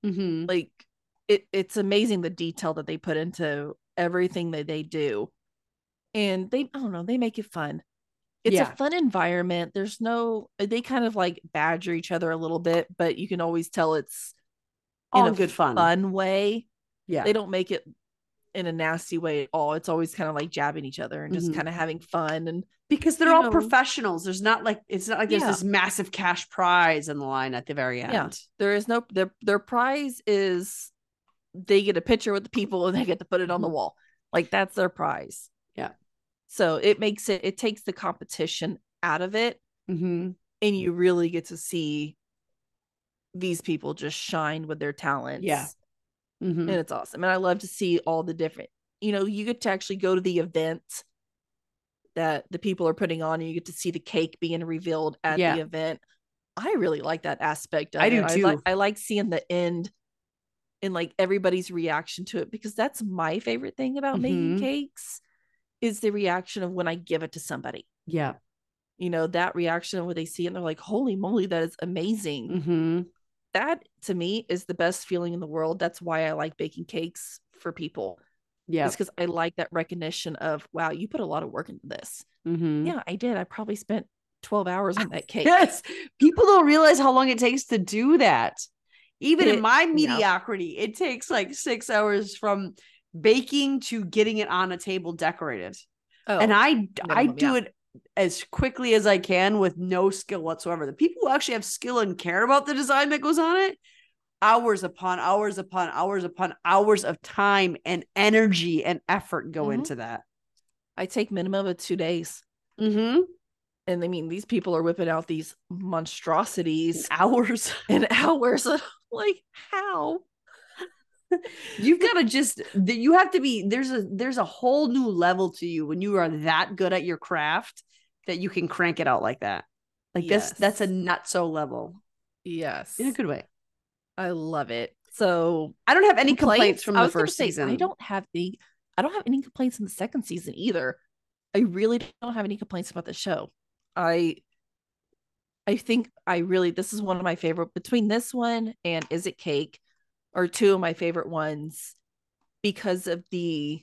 Mm-hmm. like it it's amazing the detail that they put into everything that they do and they i don't know they make it fun it's Yeah. a fun environment there's no they kind of like badger each other a little bit but you can always tell it's All in a good fun. fun way Yeah. they don't make it in a nasty way at all it's always kind of like jabbing each other and just Mhm. kind of having fun and because they're all know- professionals. There's not like it's not like there's Yeah. this massive cash prize in the line at the very end. Yeah. there is no their their prize is they get a picture with the people and they get to put it on the Mhm. wall like that's their prize Yeah. so it makes it it takes the competition out of it Mm-hmm. and you really get to see these people just shine with their talents Yeah. Mm-hmm. and it's awesome and i love to see all the different you know you get to actually go to the event that the people are putting on and you get to see the cake being revealed at Yeah. the event i really like that aspect of I it. do I like, too. I like seeing the end and like everybody's reaction to it because that's my favorite thing about making Mhm. cakes is the reaction of when i give it to somebody Yeah. you know that reaction where they see it and they're like holy moly that is amazing Mm-hmm. That to me is the best feeling in the world. That's why I like baking cakes for people. Yeah. It's because I like that recognition of, wow, you put a lot of work into this. Mm-hmm. Yeah, I did. I probably spent 12 hours on that cake. Yes. People don't realize how long it takes to do that. Even in It- my yeah. mediocrity, it takes like six hours from baking to getting it on a table decorated. Oh, and I I do yeah. it as quickly as I can with no skill whatsoever. The people who actually have skill and care about the design that goes on it, hours upon hours upon hours upon hours of time and energy and effort go Mhm. into that. I take minimum of two days. Mm-hmm. And I mean, these people are whipping out these monstrosities *laughs* Hours. and hours. *laughs* like, how? You've got to just you have to be there's a there's a whole new level to you when you are that good at your craft that you can crank it out like that. Like that's that's a not so level Yes. in a good way. I love it. So I don't have any complaints, from the first say, season. I don't have any I don't have any complaints in the second season either. I really don't have any complaints about the show. I I think I really this is one of my favorite between this one and Is It Cake are two of my favorite ones because of the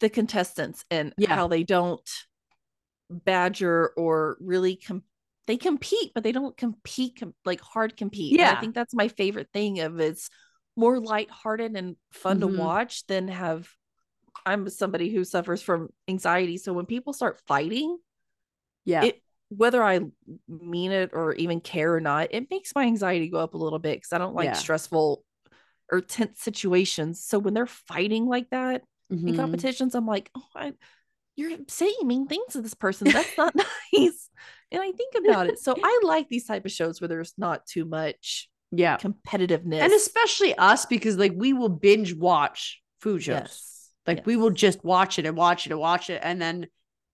the contestants and Yeah. how they don't badger or really com- they compete but they don't compete com- like hard compete And Yeah. i think that's my favorite thing of it's more lighthearted and fun Mhm. to watch than have i'm somebody who suffers from anxiety so when people start fighting yeah. it whether i mean it or even care or not it makes my anxiety go up a little bit because i don't like Yeah. stressful or tense situations so when they're fighting like that in Mhm. competitions i'm like oh I, you're saying mean things to this person that's not *laughs* nice and i think about it so i like these type of shows where there's not too much Yeah. competitiveness And especially us because like we will binge watch food shows. yes Like we will just watch it and watch it and watch it. And then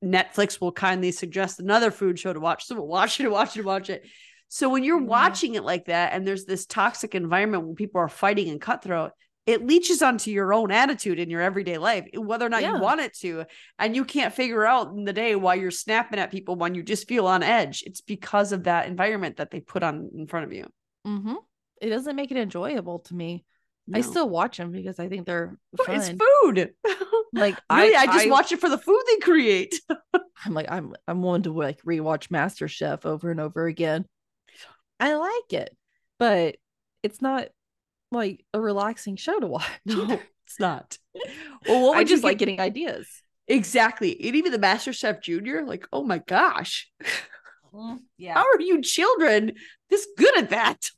Netflix will kindly suggest another food show to watch. So we'll watch it watch it watch it. So when you're Yeah. watching it like that and there's this toxic environment where people are fighting and cutthroat, it leaches onto your own attitude in your everyday life, whether or not Yeah. you want it to. And you can't figure out in the day why you're snapping at people when you just feel on edge. It's because of that environment that they put on in front of you. Mhm. it doesn't make it enjoyable to me i still watch them because i think they're fun it's food. *laughs* like really, I, just I, watch it for the food they create. *laughs* i'm like i'm i'm one to like rewatch master chef over and over again i like it but it's not like a relaxing show to *laughs* watch No, it's not. Well, what i just like getting ideas exactly? And even the Master Chef Junior, like, oh my gosh, mm-hmm. yeah how are you children this good at that?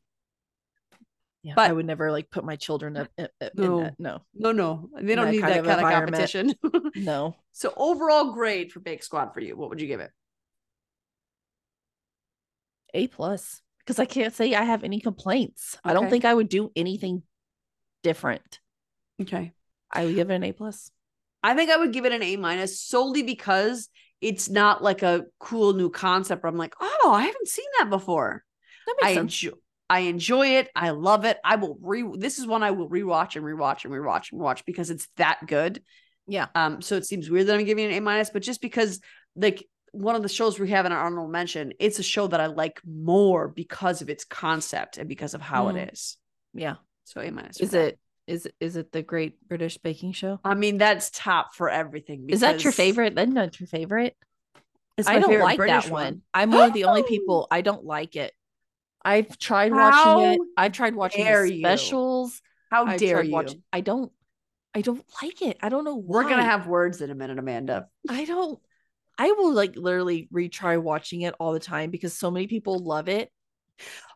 Yeah, But- I would never like put my children up in, in No. that. No, No, no, they don't that need kind that kind of competition. *laughs* no. so, overall grade for Bake Squad for you, what would you give it? A plus because I can't say I have any complaints. I don't think I would do anything different. Okay, I would give it an A plus. I think I would give it an A minus solely because it's not like a cool new concept. Where I'm like, oh, I haven't seen that before. That makes I sense. enjoy I enjoy it. I love it. I will re this is one I will rewatch and rewatch and rewatch and rewatch because it's that good. Yeah. Um, so it seems weird that I'm giving it an A minus, but just because like one of the shows we have in our honorable mention, it's a show that I like more because of its concept and because of how Mm. it is. Yeah. So A minus. Is it is it is it the Great British Baking Show? I mean, that's top for everything. Is that your favorite? Then not your favorite. I don't like British that one. I'm one of the only people I don't like it. I've tried watching it. I've tried watching the you. specials. How I've dare you? watching. I don't. I don't like it. I don't know why. We're gonna have words in a minute, Amanda. I don't. I will like literally retry watching it all the time because so many people love it.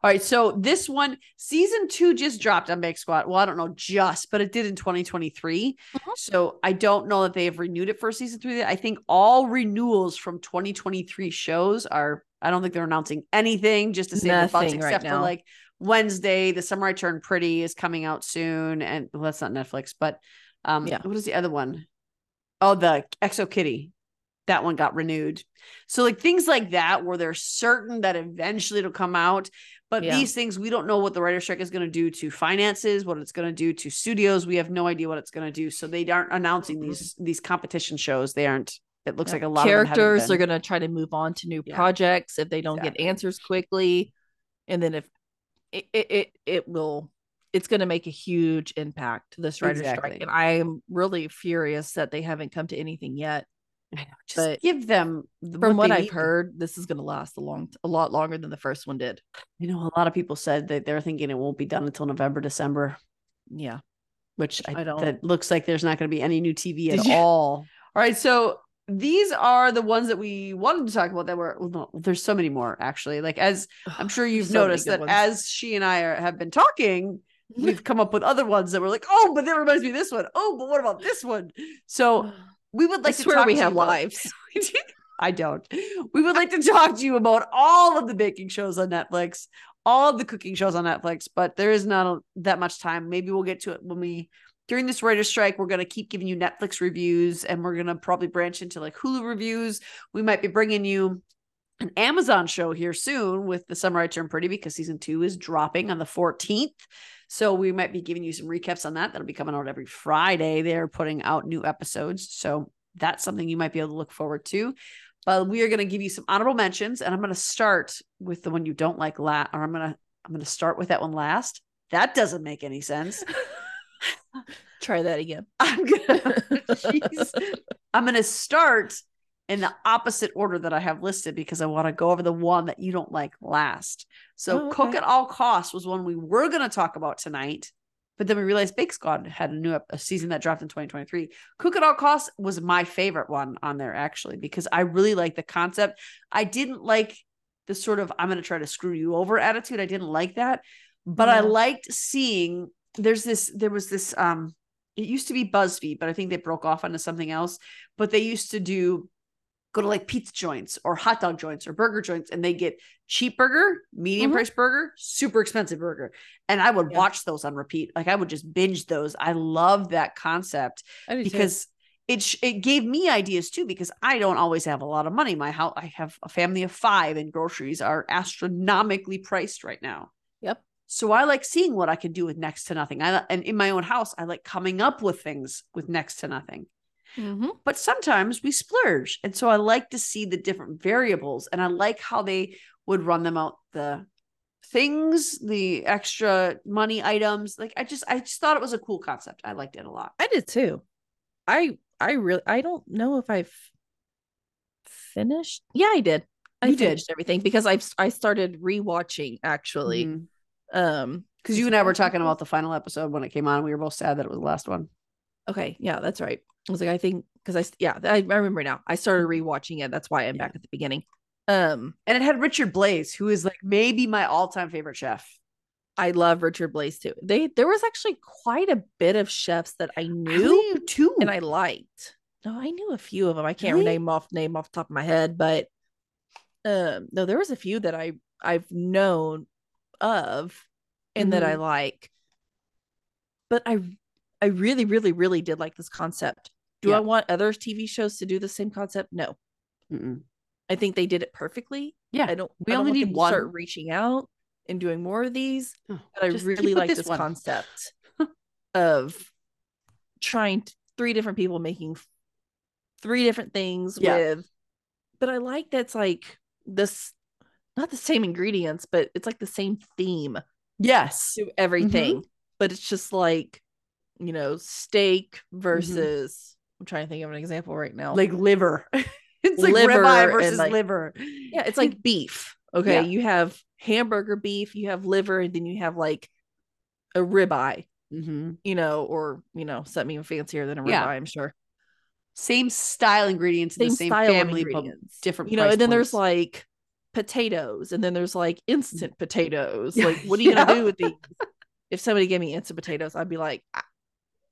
All right, so this one, season two just dropped on Bake Squad. Well, I don't know just, but it did in 2023. Mhm. So I don't know that they have renewed it for season three. I think all renewals from 2023 shows are, I don't think they're announcing anything just to save the butts, Nothing right except for now. like Wednesday, The Summer I Turned Pretty is coming out soon. And well, that's not Netflix, but um, Yeah. what is the other one? Oh, the XO Kitty. That one got renewed. So like things like that where they're certain that eventually it'll come out. But Yeah. these things, we don't know what the writer strike is going to do to finances, what it's going to do to studios. We have no idea what it's going to do. So they aren't announcing these these competition shows. They aren't. It looks Yeah. like a lot of characters of are going to try to move on to new Yeah. projects if they don't Exactly. get answers quickly, and then if it it it, it will. It's going to make a huge impact to this writer Exactly. strike, and I am really furious that they haven't come to anything yet. I know, just But give them From what they I've need. heard, this is going to last a long, a lot longer than the first one did. You know, a lot of people said that they're thinking it won't be done until November, December, Yeah. which I, I don't- That looks like there's not going to be any new TV at you- all. All right, so these are the ones that we wanted to talk about. That were well, no, there's so many more actually. Like as I'm sure you've so noticed that ones. as she and I are, have been talking, *laughs* we've come up with other ones that were like, oh, but that reminds me of this one. Oh, but what about this one? So we would like I to swear talk we to you have lives. *laughs* I don't. We would like to talk to you about all of the baking shows on Netflix, all of the cooking shows on Netflix, but there is not a, that much time. Maybe we'll get to it when we during this writer strike. We're going to keep giving you Netflix reviews, and we're going to probably branch into like Hulu reviews. We might be bringing you an Amazon show here soon with The Summer I Turned Pretty because season two is dropping on the 14th. So we might be giving you some recaps on that. That'll be coming out every Friday. They're putting out new episodes. So that's something you might be able to look forward to. But we are going to give you some honorable mentions, and I'm going to start with the one you don't like. La- or I'm going to I'm going to start with that one last. That doesn't make any sense. *laughs* Try that again. *laughs* I'm gonna I'm gonna start in the opposite order that I have listed because I want to go over the one that you don't like last. So Oh, Cook at All Costs was one we were gonna talk about tonight, but then we realized Bake Squad had a new a season that dropped in 2023. Cook at All Costs was my favorite one on there actually because I really like the concept. I didn't like the sort of I'm gonna try to screw you over attitude. I didn't like that, but I liked seeing there's this there was this um it used to be BuzzFeed, but I think they broke off onto something else. But they used to do go to like pizza joints or hot dog joints or burger joints, and they get cheap burger, medium Mhm. price burger, super expensive burger. And I would Yeah. watch those on repeat. Like I would just binge those. I love that concept do too. because it sh- it gave me ideas too because I don't always have a lot of money. My house I have a family of 5 and groceries are astronomically priced right now. Yep. So I like seeing what I can do with next to nothing. I and in my own house I like coming up with things with next to nothing. Mhm. But sometimes we splurge. And so I like to see the different variables and I like how they would run them out the things, the extra money items. Like I just I just thought it was a cool concept. I liked it a lot. I did too. I I really I don't know if I've finished. Yeah, I did. I You did. finished everything because I've I started rewatching actually. Mhm. Um Because you and I were talking about the final episode when it came on. We were both sad that it was the last one. Okay, yeah, that's right. I was like, I think because I yeah, I, I remember now. I started rewatching it. That's why I'm Yeah. back at the beginning. Um, And it had Richard Blais, who is like maybe my all-time favorite chef. I love Richard Blais too. They there was actually quite a bit of chefs that I I knew knew too. and I liked. No, I knew a few of them. I can't Really? name off name off the top of my head, but um, no, there was a few that I I've known of and that I Mm-hmm. like. But I I really, really, really did like this concept. Do Yeah. I want other TV shows to do the same concept? No. Mm-mm. I think they did it perfectly. Yeah, I don't. we I don't only need to Start one. reaching out and doing more of these. Oh, But I really like this, one. concept *laughs* of trying three different people making three different things Yeah. with. But I like that's like this, not the same ingredients, but it's like the same theme Yes. to everything. Mm-hmm. But it's just like, you know, steak Mm-hmm. versus. I'm trying to think of an example right now. Like liver. *laughs* it's like Liver ribeye versus like- liver. yeah, it's like beef. Okay, Yeah. you have hamburger beef, you have liver, and then you have like a ribeye, Mm-hmm. you know, or you know, something even fancier than a ribeye. Yeah. I'm sure. Same style ingredients, in Same, the same style family, but different You know, and then there's like potatoes, and then there's like mm. instant potatoes. Like, what are you gonna do with these? *laughs* If somebody gave me instant potatoes, I'd be like,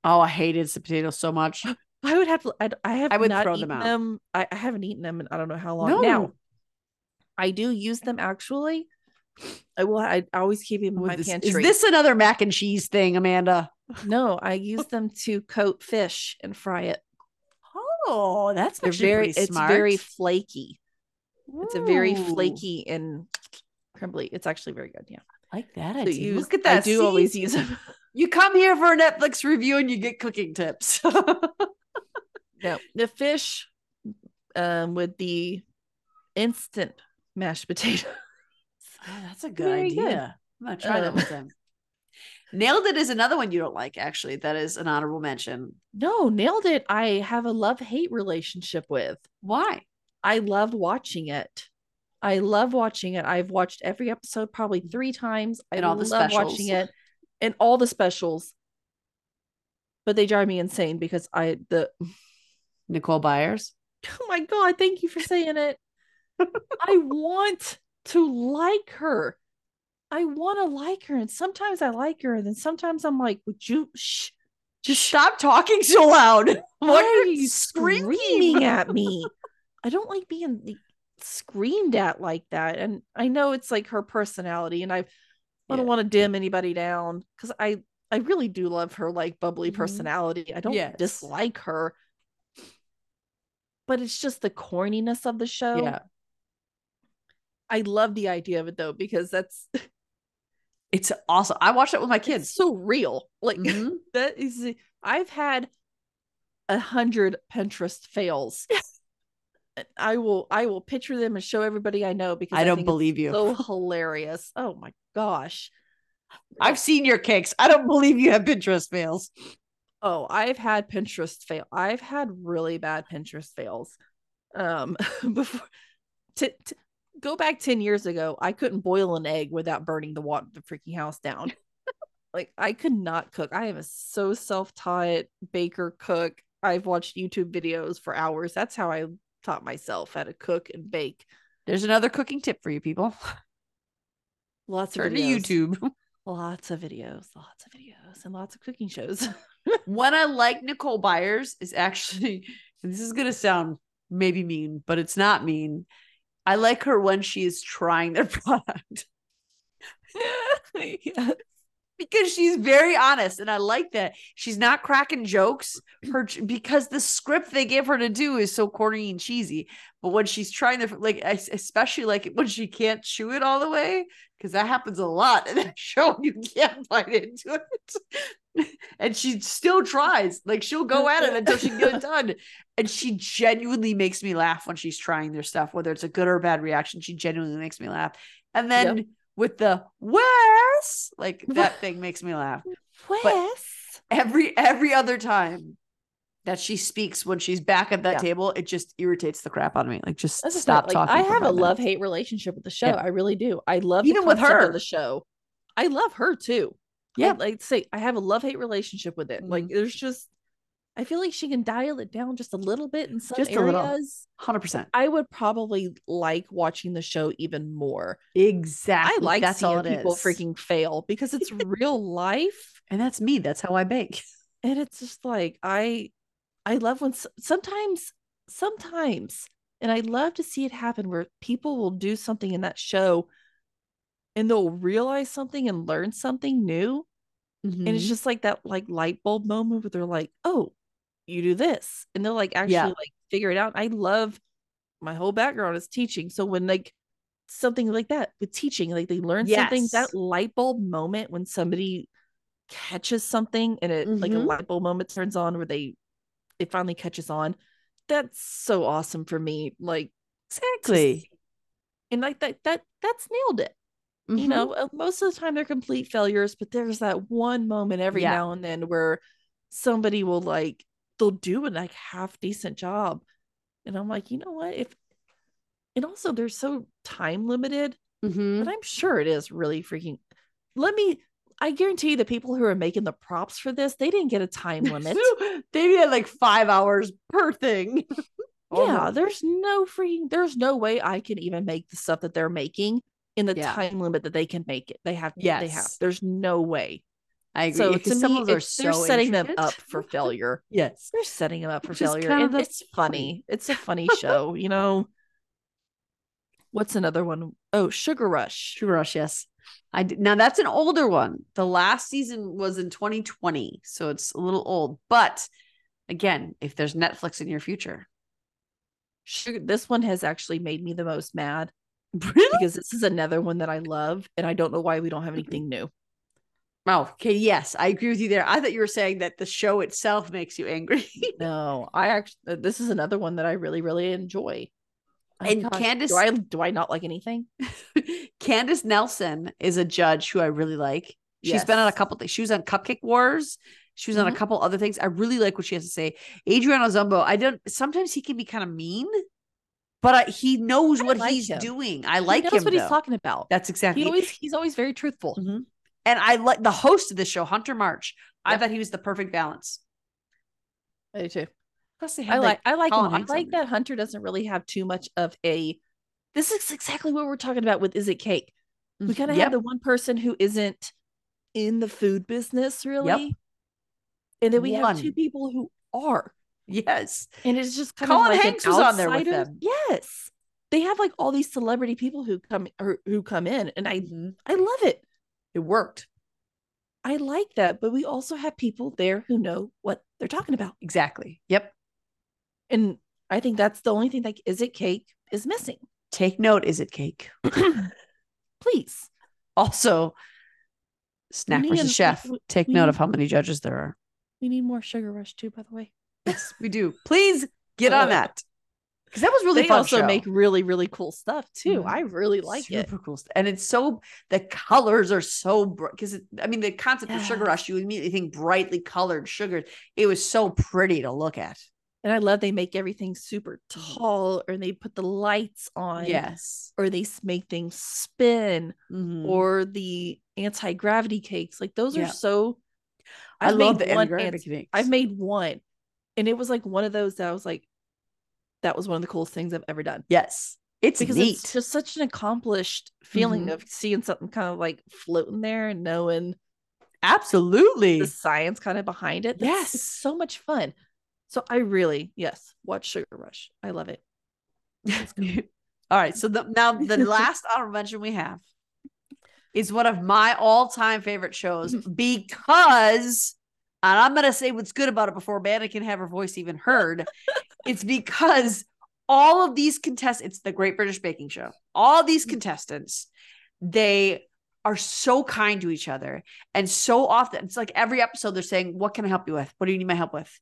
oh, I hated instant potatoes so much. *gasps* I would have to. I'd, I have I would not throw them them. out. I, I haven't eaten them in I don't know how long No. now. I do use them actually. I will. I, always keep them in my this- pantry. is this another mac and cheese thing, Amanda? *sighs* No, I use them to coat fish and fry it. Oh, that's very pretty it's very flaky. It's a very flaky and crumbly. It's actually very good. Yeah. like that. So idea. use- Look at that. I do See? always use them. *laughs* You come here for a Netflix review and you get cooking tips. *laughs* no, the fish um with the instant mashed potato. Oh, that's a good Very good. idea. I'm gonna try that with them. Nailed It is another one you don't like, actually. That is an honorable mention. No, nailed it. I have a love hate relationship with. Why? I love watching it. I love watching it. I've watched every episode probably mm-hmm. three times. I And all the love specials. watching it and all the specials. But they drive me insane because I the *laughs* Nicole Byers. oh my god, thank you for saying it. *laughs* I want to like her. I want to like her, and sometimes I like her, and then sometimes I'm like, "Would you shh? Just stop talking so loud. *laughs* Why What are you screaming at me? I don't like being screamed at like that. And I know it's like her personality, and I, I Yeah. don't want to dim anybody down because I I really do love her like bubbly Mhm. personality. I don't Yes. dislike her, but it's just the corniness of the show. Yeah. I love the idea of it though because that's *laughs* It's awesome. I watched it with my it's kids. so real. Like Mhm. *laughs* that is I've had a hundred Pinterest fails. *laughs* I will I will picture them and show everybody I know because I don't believe you. So hilarious. Oh my gosh. I've seen your cakes. I don't believe you have Pinterest fails. Oh, I've had Pinterest fail. I've had really bad Pinterest fails. Um *laughs* before to, to go back 10 years ago, I couldn't boil an egg without burning the water the freaking house down. *laughs* like I could not cook. I am a so self-taught baker cook. I've watched YouTube videos for hours. That's how I taught myself how to cook and bake. There's another cooking tip for you people. Lots of Turn to. YouTube. Lots of videos, lots of videos, and lots of cooking shows. *laughs* When I like Nicole Byers is actually, *laughs* and this is gonna sound maybe mean, but it's not mean. I like her when she is trying their *laughs* product yeah. Because she's very honest, and I like that. She's not cracking jokes. *clears throat* Her because the script they give her to do is so corny and cheesy. But when she's trying to like, especially like when she can't chew it all the way, because that happens a lot in that *laughs* show. You can't bite into it. *laughs* and she still tries. Like she'll go at it until she gets it *laughs* done. And she genuinely makes me laugh when she's trying their stuff, whether it's a good or bad reaction. She genuinely makes me laugh. And then Yep. With the Wes, like that thing makes me laugh. Wes. Every every other time that she speaks when she's back at that Yeah. table, it just irritates the crap out of me. Like just That's stop thing, like, talking. I have a love hate relationship with the show. Yeah. I really do. I love Even with her. the show. I love her too. Yeah. Yeah, like say I have a love hate relationship with it. Like Mhm. there's just, I feel like she can dial it down just a little bit in some Just areas. Hundred percent. I would probably like watching the show even more. Exactly. I like that's seeing people is. freaking fail because it's *laughs* real life. And that's me. That's how I bake. and it's just like i i love when sometimes sometimes and i love to see it happen where people will do something in that show and they'll realize something and learn something new and it's Mhm. just like that like light bulb moment where they're like oh you do this and they'll like actually Yeah. like figure it out i love my whole background is teaching so when like something like that with teaching like they learn something that light bulb moment when somebody catches something and it like a Mhm. light bulb moment turns on where they it finally catches on that's so awesome for me like exactly. and like that that that's nailed it you Mhm. know uh, most of the time they're complete failures but there's that one moment every Yeah. now and then where somebody will like they'll do a like half decent job and i'm like you know what if and also they're so time limited Mhm. but i'm sure it is really freaking let me i guarantee the people who are making the props for this they didn't get a time limit *laughs* they had like five hours per thing. *laughs* yeah there's no freaking there's no way i can even make the stuff that they're making in the Yeah. time limit that they can make it they have yes. they have there's no way I agree. So to some me, of those are they're so setting them up for failure. *laughs* yes. They're setting them up for Which failure, kind of the it's funny. It's a funny *laughs* show, you know. What's another one? Oh, Sugar Rush. Sugar Rush, yes. I did, now that's an older one. The last season was in 2020, so it's a little old. But again, if there's Netflix in your future, Sugar. This one has actually made me the most mad *laughs* really? because this is another one that I love, and I don't know why we don't have anything new. Oh, okay. Yes, I agree with you there. I thought you were saying that the show itself makes you angry. *laughs* No, I actually. This is another one that I really, really enjoy. Oh, And gosh, Candace- do I do I not like anything? *laughs* Candace Nelson is a judge who I really like. She's been on a couple things. She was on Cupcake Wars. She was on a Mhm. couple other things. I really like what she has to say. Adriano Zumbo, I don't sometimes he can be kind of mean, but I, he knows I what like he's him. doing. I like he knows him. what he's talking about. That's exactly He always he's always very truthful. Mhm. And I like the host of this show, Hunter March. I thought he was the perfect balance. I do too. Plus they I had, like I like him. I like that Hunter doesn't really have too much of a. This is exactly what we're talking about with Is It Cake? We kind of Yep. have the one person who isn't in the food business really, and then we have two people who are, yes. and it's just kind Colin of like Hanks an was on there with them. Yes, they have like all these celebrity people who come or who come in, and I Mhm. I love it. It worked. I like that, but we also have people there who know what they're talking about, Exactly. Yep. and I think that's the only thing like is It Cake is missing. Take note, is it cake? *clears throat* Please. Also, snack versus an- chef. we- Take we note need- of how many judges there are. We need more Sugar Rush too, by the way. Yes, we do. Please get on that. Because that was really they fun. also show. make really, really cool stuff too. Mhm. I really like super it. cool stuff. And it's so the colors are so bright because I mean the concept of sugar rush, you immediately think brightly colored sugars. It was so pretty to look at. And I love they make everything super tall or they put the lights on. Yes. Or they make things spin Mhm. or the anti-gravity cakes. Like those Yeah. are so I I've love made the one anti-gravity ant- cakes. I've made one. And it was like one of those that I was like, that was one of the coolest things I've ever done. yes. It's because neat. it's just such an accomplished feeling Mhm. of seeing something kind of like floating there and knowing Absolutely. the science kind of behind it. That's- it's Yes. so much fun. So I really, yes, watch Sugar Rush. I love it. *laughs* All right. So the, now the *laughs* last honorable mention we have is one of my all-time favorite shows *laughs* because, and I'm gonna say what's good about it before Amanda can have her voice even heard. it's because all of these contestants, it's the Great British Baking Show. All these mm-hmm. contestants, they are so kind to each other, and so often it's like every episode they're saying, "What can I help you with? What do you need my help with?"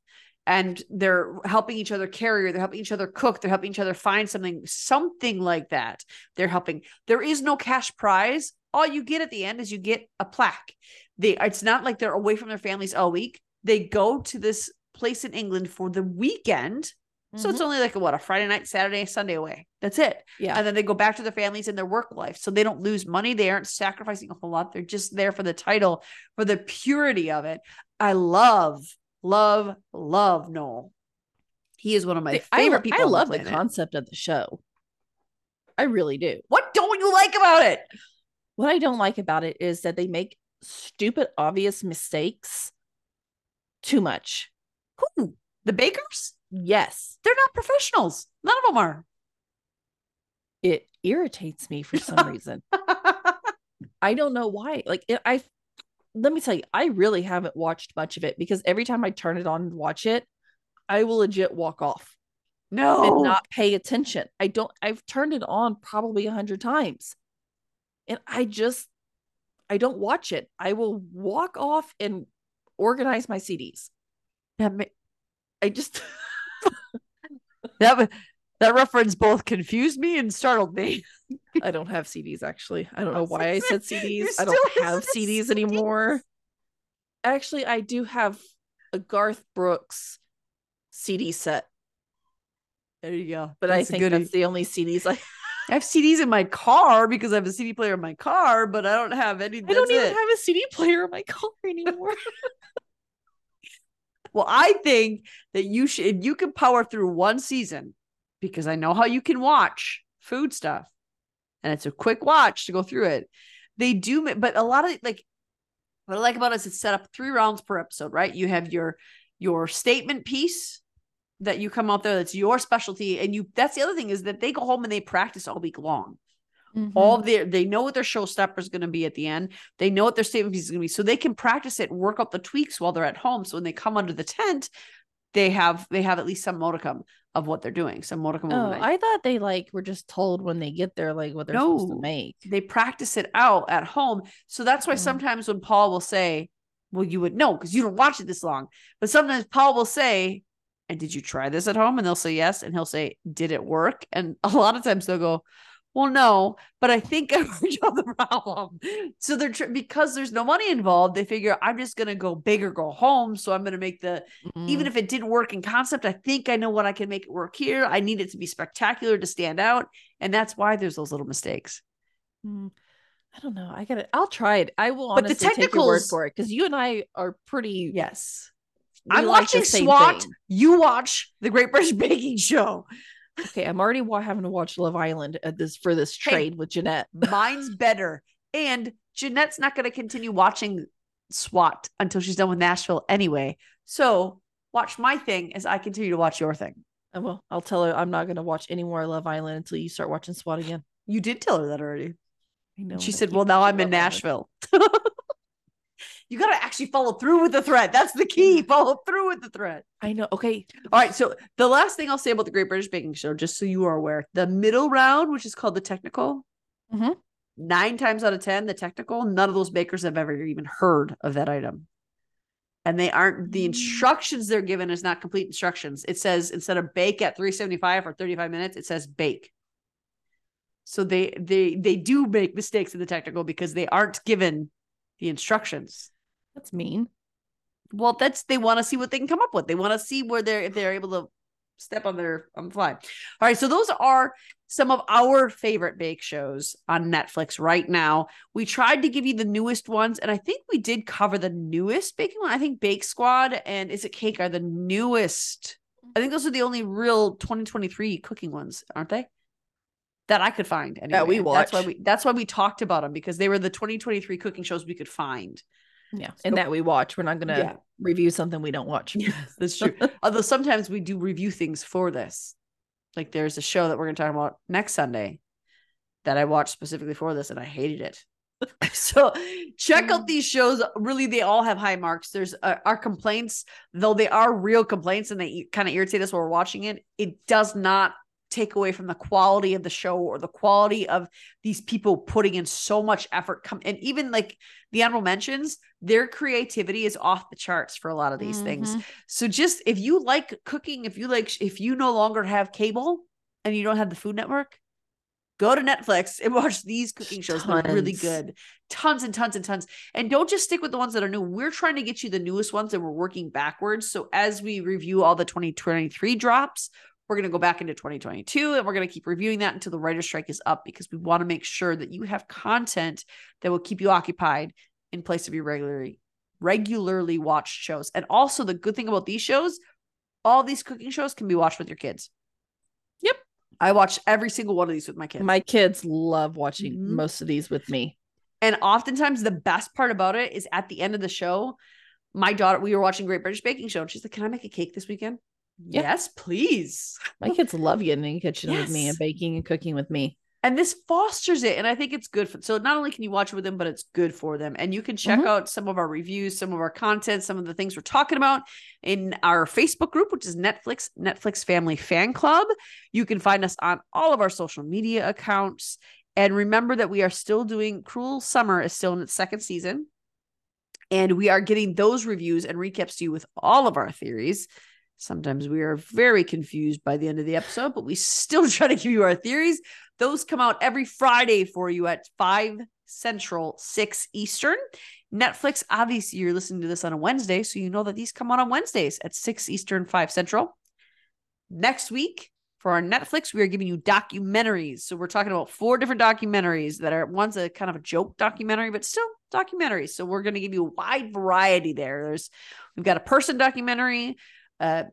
and they're helping each other carry or they're helping each other cook they're helping each other find something something like that they're helping there is no cash prize all you get at the end is you get a plaque. They it's not like they're away from their families all week. They go to this place in england for the weekend. So it's Mhm. only like a, what a friday night saturday sunday away. That's it. Yeah. and then they go back to their families and their work life. So they don't lose money. They aren't sacrificing a whole lot. They're just there for the title for the purity of it. I love love love noel. He is one of my I, favorite lo- people I love the planet. concept of the show. I really do. what don't you like about it What I don't like about it is that they make stupid, obvious mistakes too much. who the bakers Yes, they're not professionals none of them are it irritates me for some *laughs* reason. I don't know why. Like it, I let me tell you, I really haven't watched much of it because every time I turn it on and watch it, I will legit walk off no and not pay attention. I don't I've turned it on probably a hundred times. And I just I don't watch it. I will walk off and organize my CDs. that, ma- I just *laughs* that, that reference both confused me and startled me *laughs* I don't have CDs actually. I don't oh, know why I said *laughs* CDs. I don't have listen CDs anymore. Actually, I do have a Garth Brooks CD set, there you go but That's I think that's the only CDs I I have CDs in my car because I have a CD player in my car, but I don't have any. I don't even it. have a CD player in my car *laughs* anymore. *laughs* Well, I think that you should you can power through one season because I know how you can watch food stuff, and it's a quick watch to go through it. They do, but a lot of like what I like about it is it's set up three rounds per episode, right? You have your your statement piece that you come out there that's your specialty, and you that's the other thing is that they go home and they practice all week long. all their they know what their showstopper is going to be at the end they know what their statement piece is going to be so they can practice it work out the tweaks while they're at home so when they come under the tent they have they have at least some modicum of what they're doing some modicum Oh, I thought they like were just told when they get there like what they're supposed to make. they practice it out at home so that's why Mhm. sometimes when paul will say well you would know because you don't watch it this long but sometimes paul will say and did you try this at home and they'll say yes and he'll say did it work and *laughs* a lot of times they'll go Well, no, but I think I *laughs* worked out the problem. So they're tr- because there's no money involved, they figure I'm just gonna go big or go home. So I'm gonna make the even Mm, if it didn't work in concept, I think I know what I can make it work here. I need it to be spectacular to stand out, and that's why there's those little mistakes. mm, I don't know. I gotta. I'll try it. I will But the your word technicals- for it because you and I are pretty. Yes, I'm like watching SWAT. thing. You watch the Great British Baking Show. Okay, I'm already having to watch Love Island at this for this Hey. trade with Jeanette. *laughs* Mine's better, and Jeanette's not going to continue watching SWAT until she's done with Nashville anyway. So watch my thing as I continue to watch your thing. Uh, Well, I'll tell her I'm not going to watch any more Love Island until you start watching SWAT again. You did tell her that already. I know. she said, "Well, now I'm in Love Island." Nashville." *laughs* you got to actually follow through with the thread. That's the key. Follow through with the thread. I know. Okay. All right. So the last thing I'll say about the Great British Baking Show, just so you are aware, the middle round, which is called the technical, Mhm. nine times out of ten, the technical, none of those bakers have ever even heard of that item. And they aren't the Mm. instructions they're given is not complete instructions. It says instead of bake at 375 for 35 minutes, it says bake. So they they they do make mistakes in the technical because they aren't given the instructions. That's mean. Well, that's they want to see what they can come up with. They want to see where they're if they're able to step on their on the fly. All right, so those are some of our favorite bake shows on Netflix right now. We tried to give you the newest ones, and I think we did cover the newest baking one. I think Bake Squad and Is It Cake are the newest. I think those are the only real 2023 cooking ones, aren't they? That I could find. Anyway. That we That's why we. That's why we talked about them because they were the 2023 cooking shows we could find. Yeah. So- and that we watch. We're not going to Yeah. review something we don't watch. Yes, *laughs* that's true. *laughs* Although sometimes we do review things for this. Like there's a show that we're going to talk about next Sunday that I watched specifically for this and I hated it. *laughs* so check out these shows. Really, they all have high marks. There's uh, our complaints, though they are real complaints and they kind of irritate us while we're watching it. It does not take away from the quality of the show or the quality of these people putting in so much effort. Come and even like the honorable mentions, their creativity is off the charts for a lot of these things. Mhm. So just if you like cooking, if you like, if you no longer have cable and you don't have the Food Network, go to Netflix and *laughs* watch these cooking shows. They're really good, tons and tons and tons. And don't just stick with the ones that are new. We're trying to get you the newest ones, and we're working backwards. So as we review all the 2023 drops. We're going to go back into 2022 and we're going to keep reviewing that until the writer's strike is up because we want to make sure that you have content that will keep you occupied in place of your regularly regularly watched shows. And also the good thing about these shows, all these cooking shows can be watched with your kids. Yep. I watch every single one of these with my kids. My kids love watching Mhm. most of these with me. and oftentimes the best part about it is at the end of the show, my daughter, we were watching Great British Baking Show, and she's like, Can I make a cake this weekend? Yeah. Yes, please. My kids love getting in the kitchen with me and baking and cooking with me. And this fosters it. And I think it's good for so not only can you watch it with them, but it's good for them. And you can check Mhm. out some of our reviews, some of our content, some of the things we're talking about in our Facebook group, which is Netflix, Netflix Family Fan Club. You can find us on all of our social media accounts. And remember that we are still doing Cruel Summer is still in its second season. And we are getting those reviews and recaps to you with all of our theories. Sometimes we are very confused by the end of the episode, but we still *laughs* try to give you our theories. Those come out every Friday for you at 5 Central, 6 Eastern. Netflix, obviously, you're listening to this on a Wednesday, so you know that these come out on Wednesdays at 6 Eastern, 5 Central. Next week, for our Netflix, we are giving you documentaries. So we're talking about four different documentaries that are one's a kind of a joke documentary, but still documentaries. So we're going to give you a wide variety there. There's we've got a person documentary, a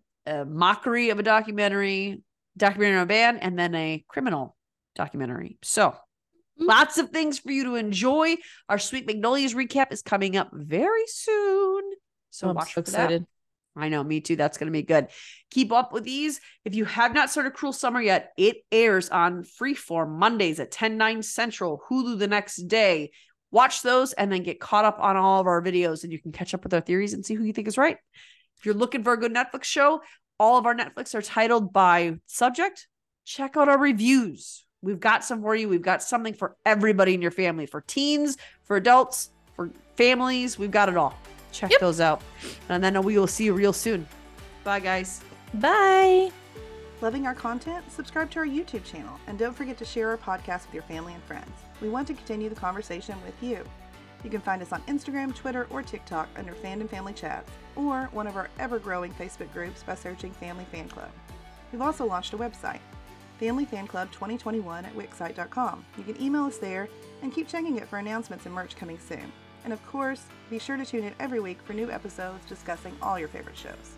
mockery of a documentary, documentary on a band, and then a criminal documentary. So mm-hmm. lots of things for you to enjoy. Our Sweet Magnolias recap is coming up very soon. So I'm watch so for that. excited. I know, me too. That's going to be good. Keep up with these. If you have not started Cruel Summer yet, it airs on Freeform Mondays at 10, 9 Central, Hulu the next day. Watch those and then get caught up on all of our videos and you can catch up with our theories and see who you think is right. If you're looking for a good Netflix show, all of our Netflix are titled by subject. Check out our reviews. We've got some for you. We've got something for everybody in your family for teens, for adults, for families. We've got it all. Check Yep. those out. And then we will see you real soon. Bye, guys. Bye. Loving our content? Subscribe to our YouTube channel and don't forget to share our podcast with your family and friends. We want to continue the conversation with you. You can find us on Instagram, Twitter, or TikTok under Fandom Family Chats, or one of our ever growing Facebook groups by searching Family Fan Club. We've also launched a website, Family Fan Club 2021 at Wixsite.com. You can email us there and keep checking it for announcements and merch coming soon. And of course, be sure to tune in every week for new episodes discussing all your favorite shows.